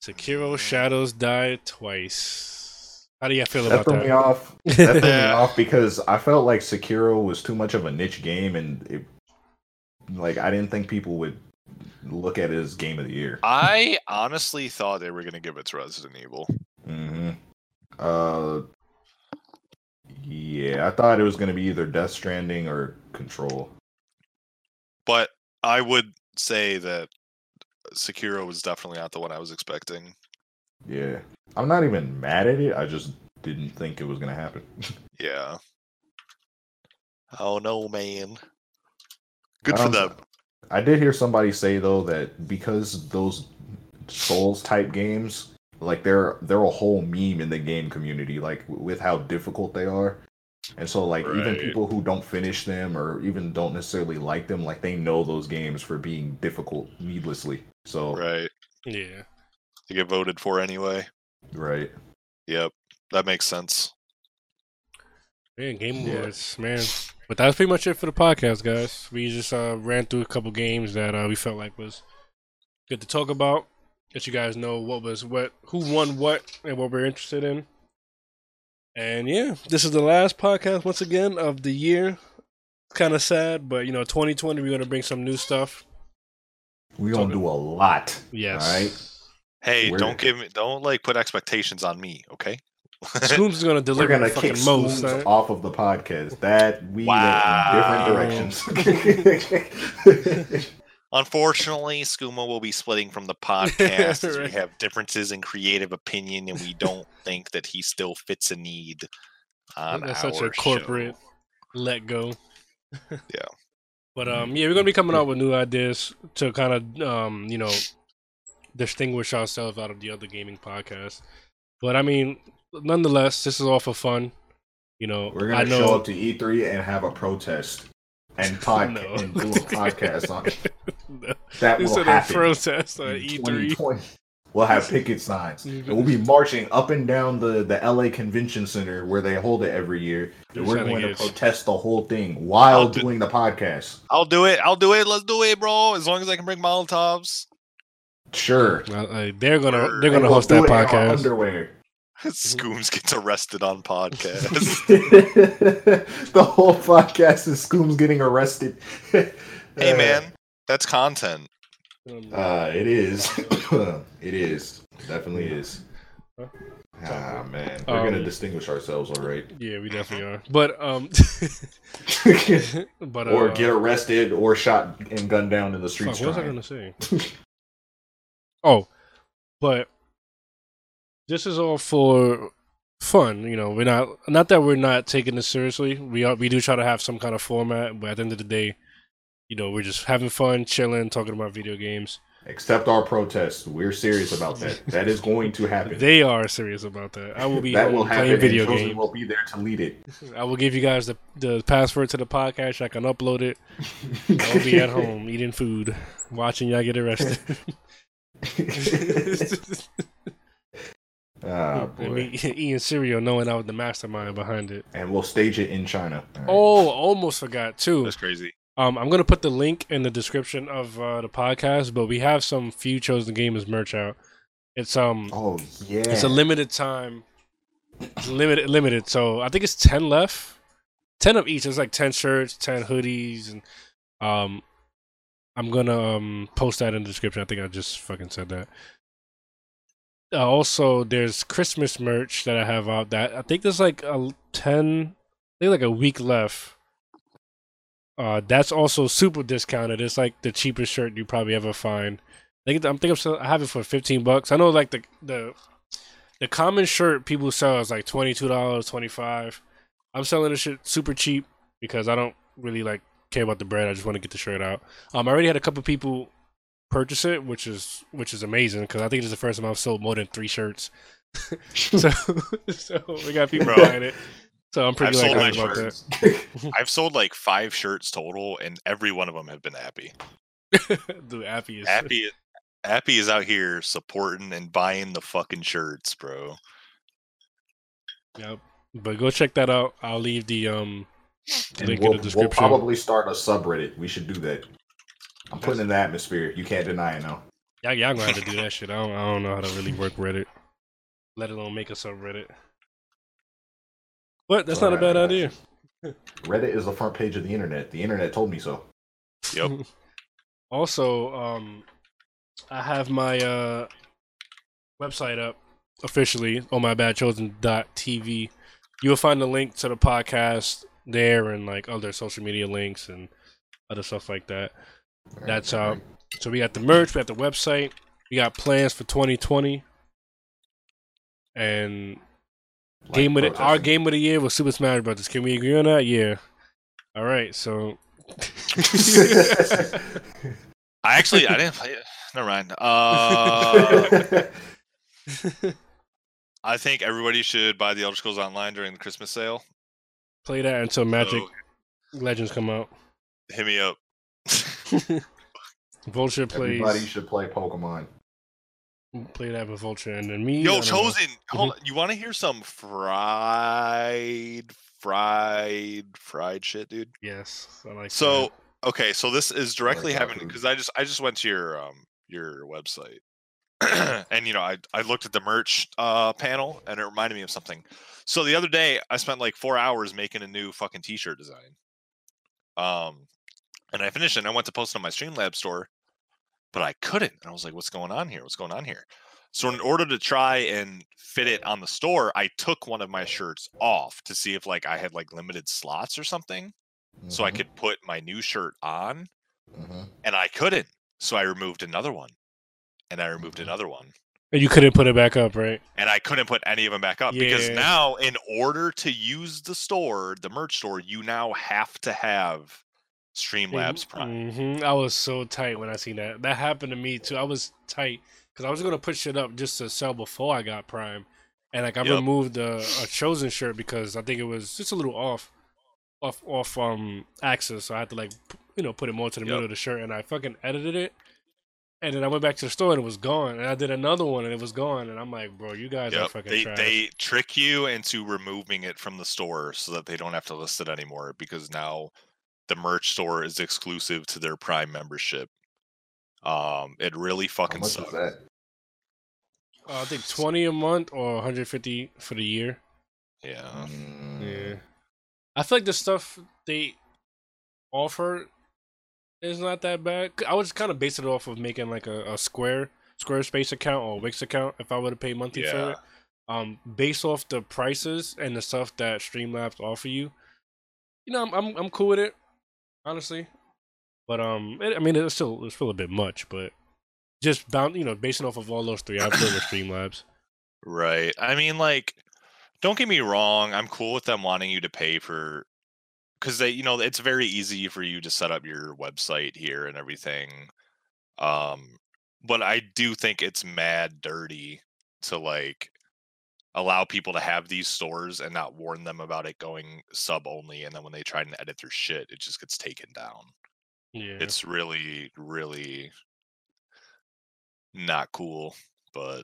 Speaker 1: Sekiro Shadows Die Twice. How do you feel
Speaker 2: that
Speaker 1: about
Speaker 2: threw
Speaker 1: that?
Speaker 2: me off. That threw me off because I felt like Sekiro was too much of a niche game, and it, like I didn't think people would look at it as game of the year.
Speaker 3: I honestly thought they were gonna give it to Resident Evil.
Speaker 2: hmm Uh, yeah, I thought it was gonna be either Death Stranding or Control.
Speaker 3: But I would say that Sekiro was definitely not the one I was expecting.
Speaker 2: Yeah, I'm not even mad at it. I just didn't think it was gonna happen.
Speaker 3: Yeah. Oh no, man. Good for them.
Speaker 2: I did hear somebody say though that because those Souls type games, like they're they're a whole meme in the game community, like with how difficult they are. And so like even people who don't finish them or even don't necessarily like them, like they know those games for being difficult needlessly. So
Speaker 3: Right.
Speaker 1: Yeah.
Speaker 3: To get voted for anyway.
Speaker 2: right.
Speaker 3: Yep. That makes sense.
Speaker 1: Man, Game
Speaker 2: Yeah.
Speaker 1: Awards, man. But that's pretty much it for the podcast, guys. We just uh, ran through a couple games that uh, we felt like was good to talk about. Let you guys know what was what, who won what, and what we're interested in. And yeah, this is the last podcast once again of the year. Kind of sad, but you know, 2020 we're gonna bring some new stuff.
Speaker 2: We're gonna do a lot.
Speaker 1: Yes.
Speaker 2: All right.
Speaker 3: Hey,
Speaker 2: We're-
Speaker 3: don't give me don't like put expectations on me, okay?
Speaker 1: Scooms is gonna deliver.
Speaker 2: We're gonna
Speaker 1: the
Speaker 2: kick
Speaker 1: most. Right?
Speaker 2: off of the podcast. That we
Speaker 3: Wow.
Speaker 2: went in different directions.
Speaker 3: Unfortunately, Skooma will be splitting from the podcast as we have differences in creative opinion and we don't think that he still fits a need on
Speaker 1: That's
Speaker 3: our
Speaker 1: such a corporate let go.
Speaker 3: Yeah.
Speaker 1: But um, yeah, we're gonna be coming out with new ideas to kind of um, you know, distinguish ourselves out of the other gaming podcasts. But I mean, nonetheless, this is all for fun. You know,
Speaker 2: We're gonna
Speaker 1: know
Speaker 2: show up to E3 and have a protest and podcast
Speaker 1: No.
Speaker 2: and do a podcast on it.
Speaker 1: No.
Speaker 2: That will happen.
Speaker 1: protest on E3.
Speaker 2: We'll have picket signs. We'll be marching up and down the, the LA Convention Center where they hold it every year. We're going to protest the whole thing while
Speaker 3: I'll do-
Speaker 2: doing the podcast.
Speaker 3: I'll do it. I'll do it. Let's do it, bro. As long as I can bring Molotovs.
Speaker 2: Sure.
Speaker 1: Well, uh, they're gonna they're gonna host that
Speaker 2: it in our
Speaker 1: podcast.
Speaker 2: Underwear.
Speaker 3: Scooms gets arrested on podcast.
Speaker 2: the whole podcast is Scooms getting arrested.
Speaker 3: hey man, that's content.
Speaker 2: Uh, it is. it is. Definitely is. Ah man, we're gonna
Speaker 1: Um,
Speaker 2: distinguish ourselves, all right.
Speaker 1: Yeah, we definitely are. But um, but
Speaker 2: or
Speaker 1: uh,
Speaker 2: get arrested or shot and gunned down in the streets.
Speaker 1: Fuck, what was I gonna say? oh, but this is all for fun. You know, we're not not that we're not taking this seriously. We are we do try to have some kind of format, but at the end of the day, you know, we're just having fun, chilling, talking about video games.
Speaker 2: Accept our protest. We're serious about that. That is going to happen.
Speaker 1: They are serious about that. I will be
Speaker 2: that
Speaker 1: home
Speaker 2: will happen.
Speaker 1: playing video games.
Speaker 2: will be there to lead it.
Speaker 1: I will give you guys the the password to the podcast. I can upload it. I'll be at home eating food, watching y'all get arrested.
Speaker 2: Ah,
Speaker 1: and me eating cereal, knowing I was the mastermind behind it.
Speaker 2: And we'll stage it in China.
Speaker 1: Oh, almost forgot too.
Speaker 3: That's crazy.
Speaker 1: Um, I'm gonna put the link in the description of uh, the podcast, but we have some few chosen gamers merch out. It's um,
Speaker 2: oh yeah,
Speaker 1: it's a limited time, limited limited. So I think it's ten left, ten of each. It's like ten shirts, ten hoodies, and um, I'm gonna um post that in the description. I think I just fucking said that. Uh, also, there's Christmas merch that I have out. That I think there's like a ten, I think like a week left. Uh, that's also super discounted. It's like the cheapest shirt you probably ever find. I think I'm thinking I have it for fifteen bucks. I know like the the the common shirt people sell is like twenty two dollars, twenty five. I'm selling this shit super cheap because I don't really like care about the brand. I just want to get the shirt out. Um, I already had a couple people purchase it, which is which is amazing because I think it's the first time I've sold more than three shirts. so so we got people
Speaker 3: Bro.
Speaker 1: buying it. So I'm pretty
Speaker 3: I've
Speaker 1: like
Speaker 3: sold my
Speaker 1: happy about
Speaker 3: shirts.
Speaker 1: that.
Speaker 3: I've sold like five shirts total, and every one of them have been happy.
Speaker 1: Dude, Appy is
Speaker 3: Happy, Happy is out here supporting and buying the fucking shirts, bro.
Speaker 1: Yep. But go check that out. I'll leave the um
Speaker 2: And
Speaker 1: link
Speaker 2: we'll,
Speaker 1: in the
Speaker 2: we'll probably start a subreddit. We should do that. I'm putting in the atmosphere. You can't deny it now.
Speaker 1: Y'all, y'all gonna have to do that shit. I don't, I don't know how to really work Reddit, let alone make a subreddit. But that's not a bad
Speaker 2: I
Speaker 1: idea.
Speaker 2: Reddit is the front page of the internet. The internet told me so.
Speaker 3: Yep.
Speaker 1: Also, um, I have my uh website up officially on my badchosen.tv. You will find the link to the podcast there and like other social media links and other stuff like that. That's out. So we got the merch, we got the website, we got plans for 2020, and game of the, our game of the year was Super Smash Brothers. Can we agree on that? Yeah. All right. So
Speaker 3: I actually I didn't play it. Never mind. Uh, I think everybody should buy the Elder Scrolls Online during the Christmas sale.
Speaker 1: play that until Magic
Speaker 3: So,
Speaker 1: Legends come out.
Speaker 3: hit me up.
Speaker 1: Vulture plays.
Speaker 2: Everybody should play Pokemon.
Speaker 1: Play that with Vulture, and then me.
Speaker 3: Yo,
Speaker 1: don't know.
Speaker 3: chosen. Hold on. You want to hear some fried, fried, fried shit, dude?
Speaker 1: Yes, I like.
Speaker 3: So okay, so this is directly
Speaker 2: dog
Speaker 3: happening because I just I just went to your um your website, and you know I I looked at the merch uh panel and it reminded me of something. So the other day I spent like four hours making a new fucking T-shirt design. Um, and I finished it. and I went to post it on my Streamlab store, but I couldn't. And I was like, "What's going on here? What's going on here?" So in order to try and fit it on the store, I took one of my shirts off to see if like I had like limited slots or something so I
Speaker 2: Mhm,
Speaker 3: could put my new shirt on,
Speaker 2: mhm.
Speaker 3: and I couldn't. So I removed another one, and I removed another one,
Speaker 1: And you couldn't put it back up, right?
Speaker 3: and I couldn't put any of them back up because now, in order to use the store, the merch store, you now have to have Streamlabs Prime.
Speaker 1: hmm I was so tight when I seen that. That happened to me too. I was tight because I was gonna put shit up just to sell before I got Prime, and like I
Speaker 3: Yep.
Speaker 1: removed a, a chosen shirt because I think it was just a little off, off, off um axis. So I had to like you know put it more to the middle of the shirt, and I fucking edited it. And then I went back to the store and it was gone. And I did another one and it was gone. And I'm like, bro, you guys are fucking
Speaker 3: They
Speaker 1: trash.
Speaker 3: they trick you into removing it from the store so that they don't have to list it anymore because now the merch store is exclusive to their Prime membership. Um, it really
Speaker 2: How
Speaker 3: fucking
Speaker 2: much
Speaker 3: sucks.
Speaker 2: is that?
Speaker 1: Uh, I think 20 a month or 150 for the year.
Speaker 3: Yeah.
Speaker 2: Mm,
Speaker 1: Yeah. I feel like the stuff they offer is not that bad. I was kind of basing it off of making like a, a Square Squarespace account or Wix account if I would have paid monthly for it. um, based off the prices and the stuff that Streamlabs offer you, you know, I'm I'm, I'm cool with it, honestly. But um, it, I mean, it's still it's still a bit much, but just bound, you know, basing off of all those three, I've been with Streamlabs.
Speaker 3: Right. I mean, like, don't get me wrong. I'm cool with them wanting you to pay for, because they, you know, it's very easy for you to set up your website here and everything. Um, but I do think it's mad dirty to like allow people to have these stores and not warn them about it going sub only, and then when they try and edit their shit, it just gets taken down.
Speaker 1: Yeah,
Speaker 3: It's really, really not cool, but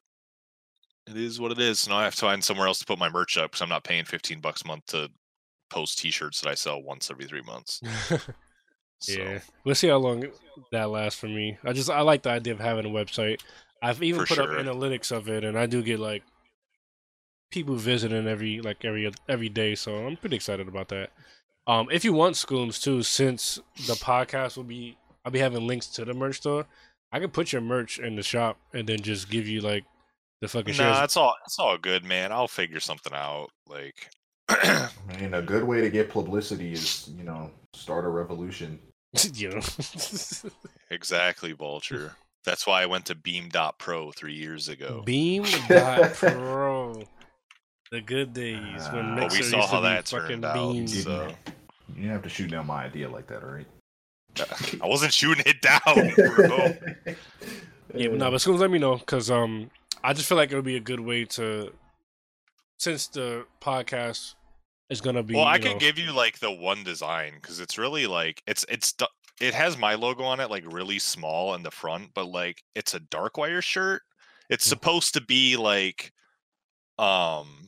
Speaker 3: it is what it is. Now I have to find somewhere else to put my merch up because I'm not paying 15 bucks a month to post T-shirts that I sell once every three months.
Speaker 1: yeah. We'll see how long that lasts for me. I just I like the idea of having a website. I've even
Speaker 3: For
Speaker 1: put
Speaker 3: sure.
Speaker 1: up analytics of it, and I do get like people visiting every like every every day. So I'm pretty excited about that. Um, if you want Scooms too, since the podcast will be, I'll be having links to the merch store. I can put your merch in the shop and then just give you like the fucking
Speaker 3: Nah,
Speaker 1: shares.
Speaker 3: that's all. That's all good, man. I'll figure something out. Like,
Speaker 2: I mean, a good way to get publicity is, you know, start a revolution.
Speaker 1: you know.
Speaker 3: exactly, Vulture. That's why I went to Beam.pro three years ago.
Speaker 1: Beam dot Pro. The good days when
Speaker 3: But we saw
Speaker 1: used to
Speaker 3: how
Speaker 1: be
Speaker 3: that
Speaker 1: fucking
Speaker 3: turned out,
Speaker 1: Beam.
Speaker 3: so-
Speaker 2: You didn't have to shoot down my idea like that, all right?
Speaker 3: I wasn't shooting it down, bro.
Speaker 1: Yeah, but no, but Scooms, let me know because um, I just feel like it would be a good way to, since the podcast is gonna be.
Speaker 3: well, I
Speaker 1: you
Speaker 3: can
Speaker 1: know-
Speaker 3: give you like the one design because it's really like it's it's it has my logo on it like really small in the front, but like it's a dark wire shirt. It's supposed to be like um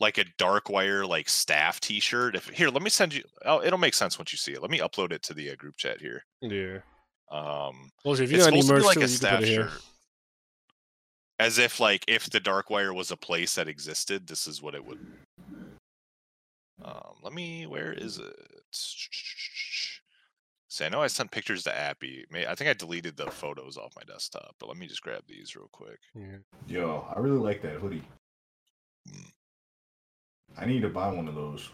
Speaker 3: like a dark wire like staff T-shirt. If here, let me send you. Oh, it'll make sense once you see it. Let me upload it to the uh, group chat here.
Speaker 1: Yeah.
Speaker 3: Um,
Speaker 1: Well, if you
Speaker 3: it's
Speaker 1: any
Speaker 3: supposed to be like a staff
Speaker 1: put it here.
Speaker 3: shirt. As if like if the dark wire was a place that existed, this is what it would. Um, let me. Where is it? See, I know I sent pictures to Appy. May I think I deleted the photos off my desktop, but let me just grab these real quick.
Speaker 1: Yeah.
Speaker 2: Yo, I really like that hoodie. I need to buy one of those.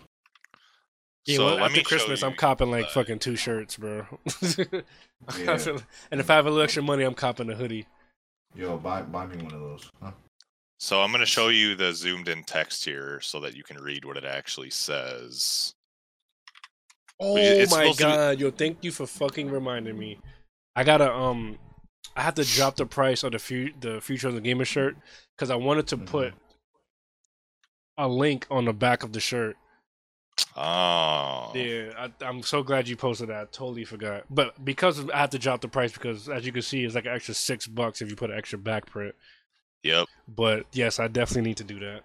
Speaker 1: Yeah,
Speaker 3: So
Speaker 1: well,
Speaker 3: let
Speaker 1: after
Speaker 3: me show
Speaker 1: Christmas, I'm copping like
Speaker 3: uh,
Speaker 1: fucking two shirts, bro.
Speaker 2: Yeah.
Speaker 1: and if I have a little extra money, I'm copping a hoodie.
Speaker 2: Yo, buy buy me one of those. Huh?
Speaker 3: So I'm going to show you the zoomed in text here so that you can read what it actually says.
Speaker 1: Oh
Speaker 3: it's
Speaker 1: my
Speaker 3: supposed to be-
Speaker 1: god, yo! Thank you for fucking reminding me. I gotta um, I have to drop the price of the fu- the Future of the Gamer shirt because I wanted to put a link on the back of the shirt.
Speaker 3: Oh.
Speaker 1: Yeah, I, I'm so glad you posted that. I totally forgot, but because of- I have to drop the price because as you can see, it's like an extra six bucks if you put an extra back print.
Speaker 3: Yep.
Speaker 1: But yes, I definitely need to do that.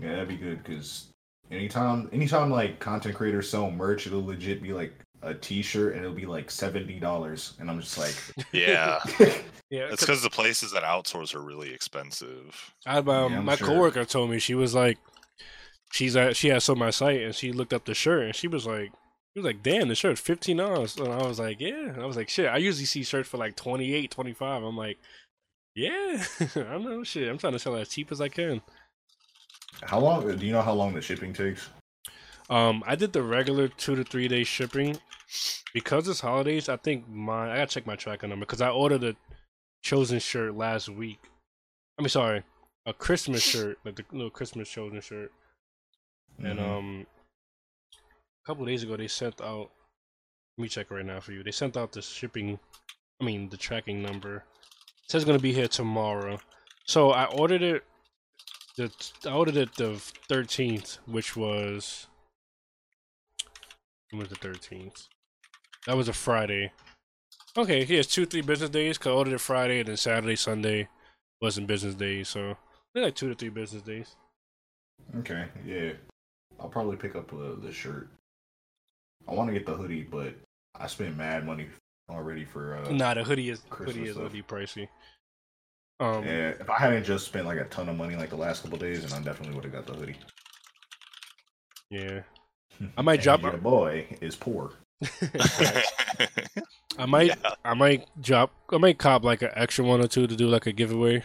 Speaker 2: Yeah, that'd be good because anytime anytime like content creators sell merch, it'll legit be like a T-shirt and it'll be like seventy dollars, and I'm just like,
Speaker 3: Yeah.
Speaker 1: Yeah,
Speaker 3: It's because the places that outsource are really expensive.
Speaker 1: I, um,
Speaker 2: Yeah,
Speaker 1: my
Speaker 2: sure.
Speaker 1: coworker told me she was like, she's at she has sold my site and she looked up the shirt and she was like, she was like, damn, the shirt's fifteen dollars. And I was like, yeah. And I was like, shit. I usually see shirts for like 28 25 I'm like, yeah. I don't know, shit. I'm trying to sell it as cheap as I can.
Speaker 2: how long? Do you know how long the shipping takes?
Speaker 1: Um, I did the regular two to three day shipping because it's holidays. I think my I gotta check my tracking number because I ordered a chosen shirt last week. I mean, sorry, a Christmas shirt, like the little Christmas chosen shirt. And
Speaker 2: Mhm.
Speaker 1: um, a couple days ago they sent out. Let me check right now for you. They sent out the shipping. I mean, the tracking number. It says it's gonna be here tomorrow. So I ordered it. The I ordered it the thirteenth, which was when was the thirteenth? That was a Friday. Okay, yeah, it's two, three business days. Cause I ordered it Friday, and then Saturday, Sunday wasn't business days, so they're like two to three business days.
Speaker 2: Okay, yeah, I'll probably pick up uh, the shirt. I want to get the hoodie, but I spent mad money already for. Uh,
Speaker 1: Nah, the hoodie is
Speaker 2: Christmas
Speaker 1: hoodie is
Speaker 2: stuff.
Speaker 1: hoodie pricey. Um,
Speaker 2: yeah, if I hadn't just spent like a ton of money like the last couple days, then I definitely would have got the hoodie.
Speaker 1: yeah. I might
Speaker 2: And
Speaker 1: drop.
Speaker 2: your boy is poor.
Speaker 1: I might. I might drop. I might cop like an extra one or two to do like a giveaway.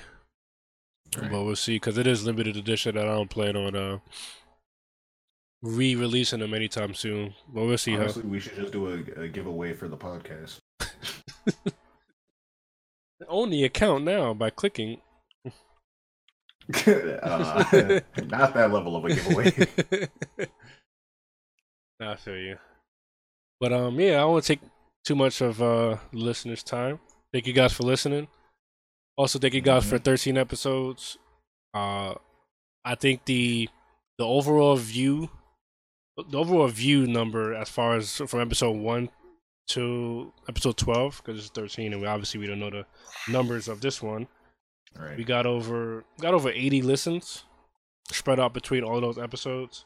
Speaker 1: But we'll see because it is limited edition and I don't plan on uh re-releasing them anytime soon. But we'll see
Speaker 2: Honestly, we should just do a, a giveaway for the podcast.
Speaker 1: how. Own the account now by clicking.
Speaker 2: uh, not that level of a giveaway.
Speaker 1: I feel you. But um, yeah, I don't want to take too much of uh listeners' time. Thank you guys for listening. Also, thank you guys for 13 episodes. Uh, I think the the overall view, the overall view number as far as from episode one to episode 12, because it's 13, and we obviously we don't know the numbers of this one.
Speaker 2: Right.
Speaker 1: We got over got over 80 listens spread out between all those episodes.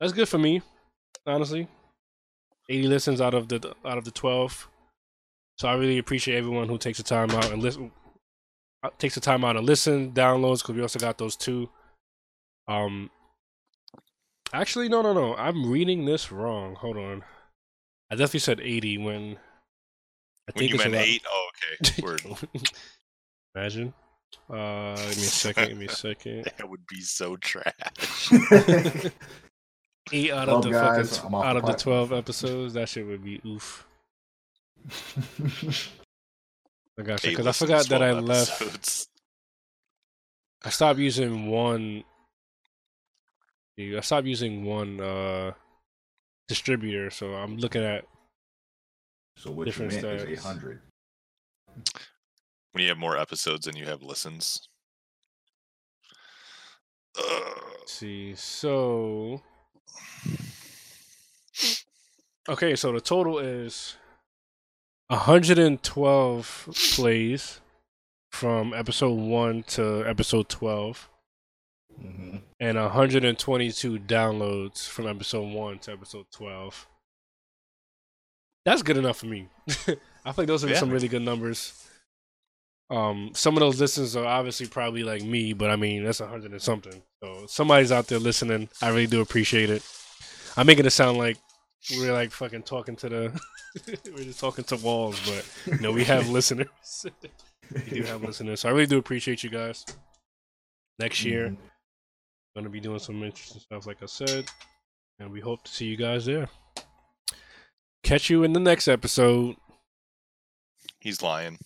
Speaker 1: That's good for me, honestly. 80 listens out of the out of the 12. So I really appreciate everyone who takes the time out and listen uh, takes the time out and listen, downloads because we also got those two. Um Actually, no, no, no. I'm reading this wrong. Hold on. I definitely said 80 when I
Speaker 3: When
Speaker 1: think
Speaker 3: you
Speaker 1: it's
Speaker 3: meant
Speaker 1: about-
Speaker 3: eight, oh okay. Word.
Speaker 1: Imagine. Uh, give me a second. Give me a second.
Speaker 3: that would be so trash.
Speaker 1: Eight out of the
Speaker 2: guys,
Speaker 1: fucking
Speaker 2: I'm
Speaker 1: out
Speaker 2: the
Speaker 1: of the twelve episodes, that shit would be oof. I got you because I forgot that I
Speaker 3: 12
Speaker 1: left.
Speaker 3: episodes.
Speaker 1: I stopped using one. I stopped using one uh distributor, so I'm looking at
Speaker 2: So what
Speaker 1: different
Speaker 2: you meant
Speaker 1: stats.
Speaker 2: is 800.
Speaker 3: When you have more episodes than you have listens.
Speaker 1: Let's see, so okay, so the total is 112 plays from episode one to episode 12,
Speaker 2: Mhm.
Speaker 1: and 122 downloads from episode one to episode 12. That's good enough for me. I think those are
Speaker 3: Yeah.
Speaker 1: some really good numbers. Um, some of those listeners are obviously probably like me, but I mean that's a hundred and something. So somebody's out there listening. I really do appreciate it. I'm making it sound like we're like fucking talking to the, we're just talking to walls, but you know we have listeners. we do have listeners, so I really do appreciate you guys. Next year,
Speaker 2: Mhm.
Speaker 1: gonna be doing some interesting stuff, like I said, and we hope to see you guys there. Catch you in the next episode.
Speaker 3: He's lying.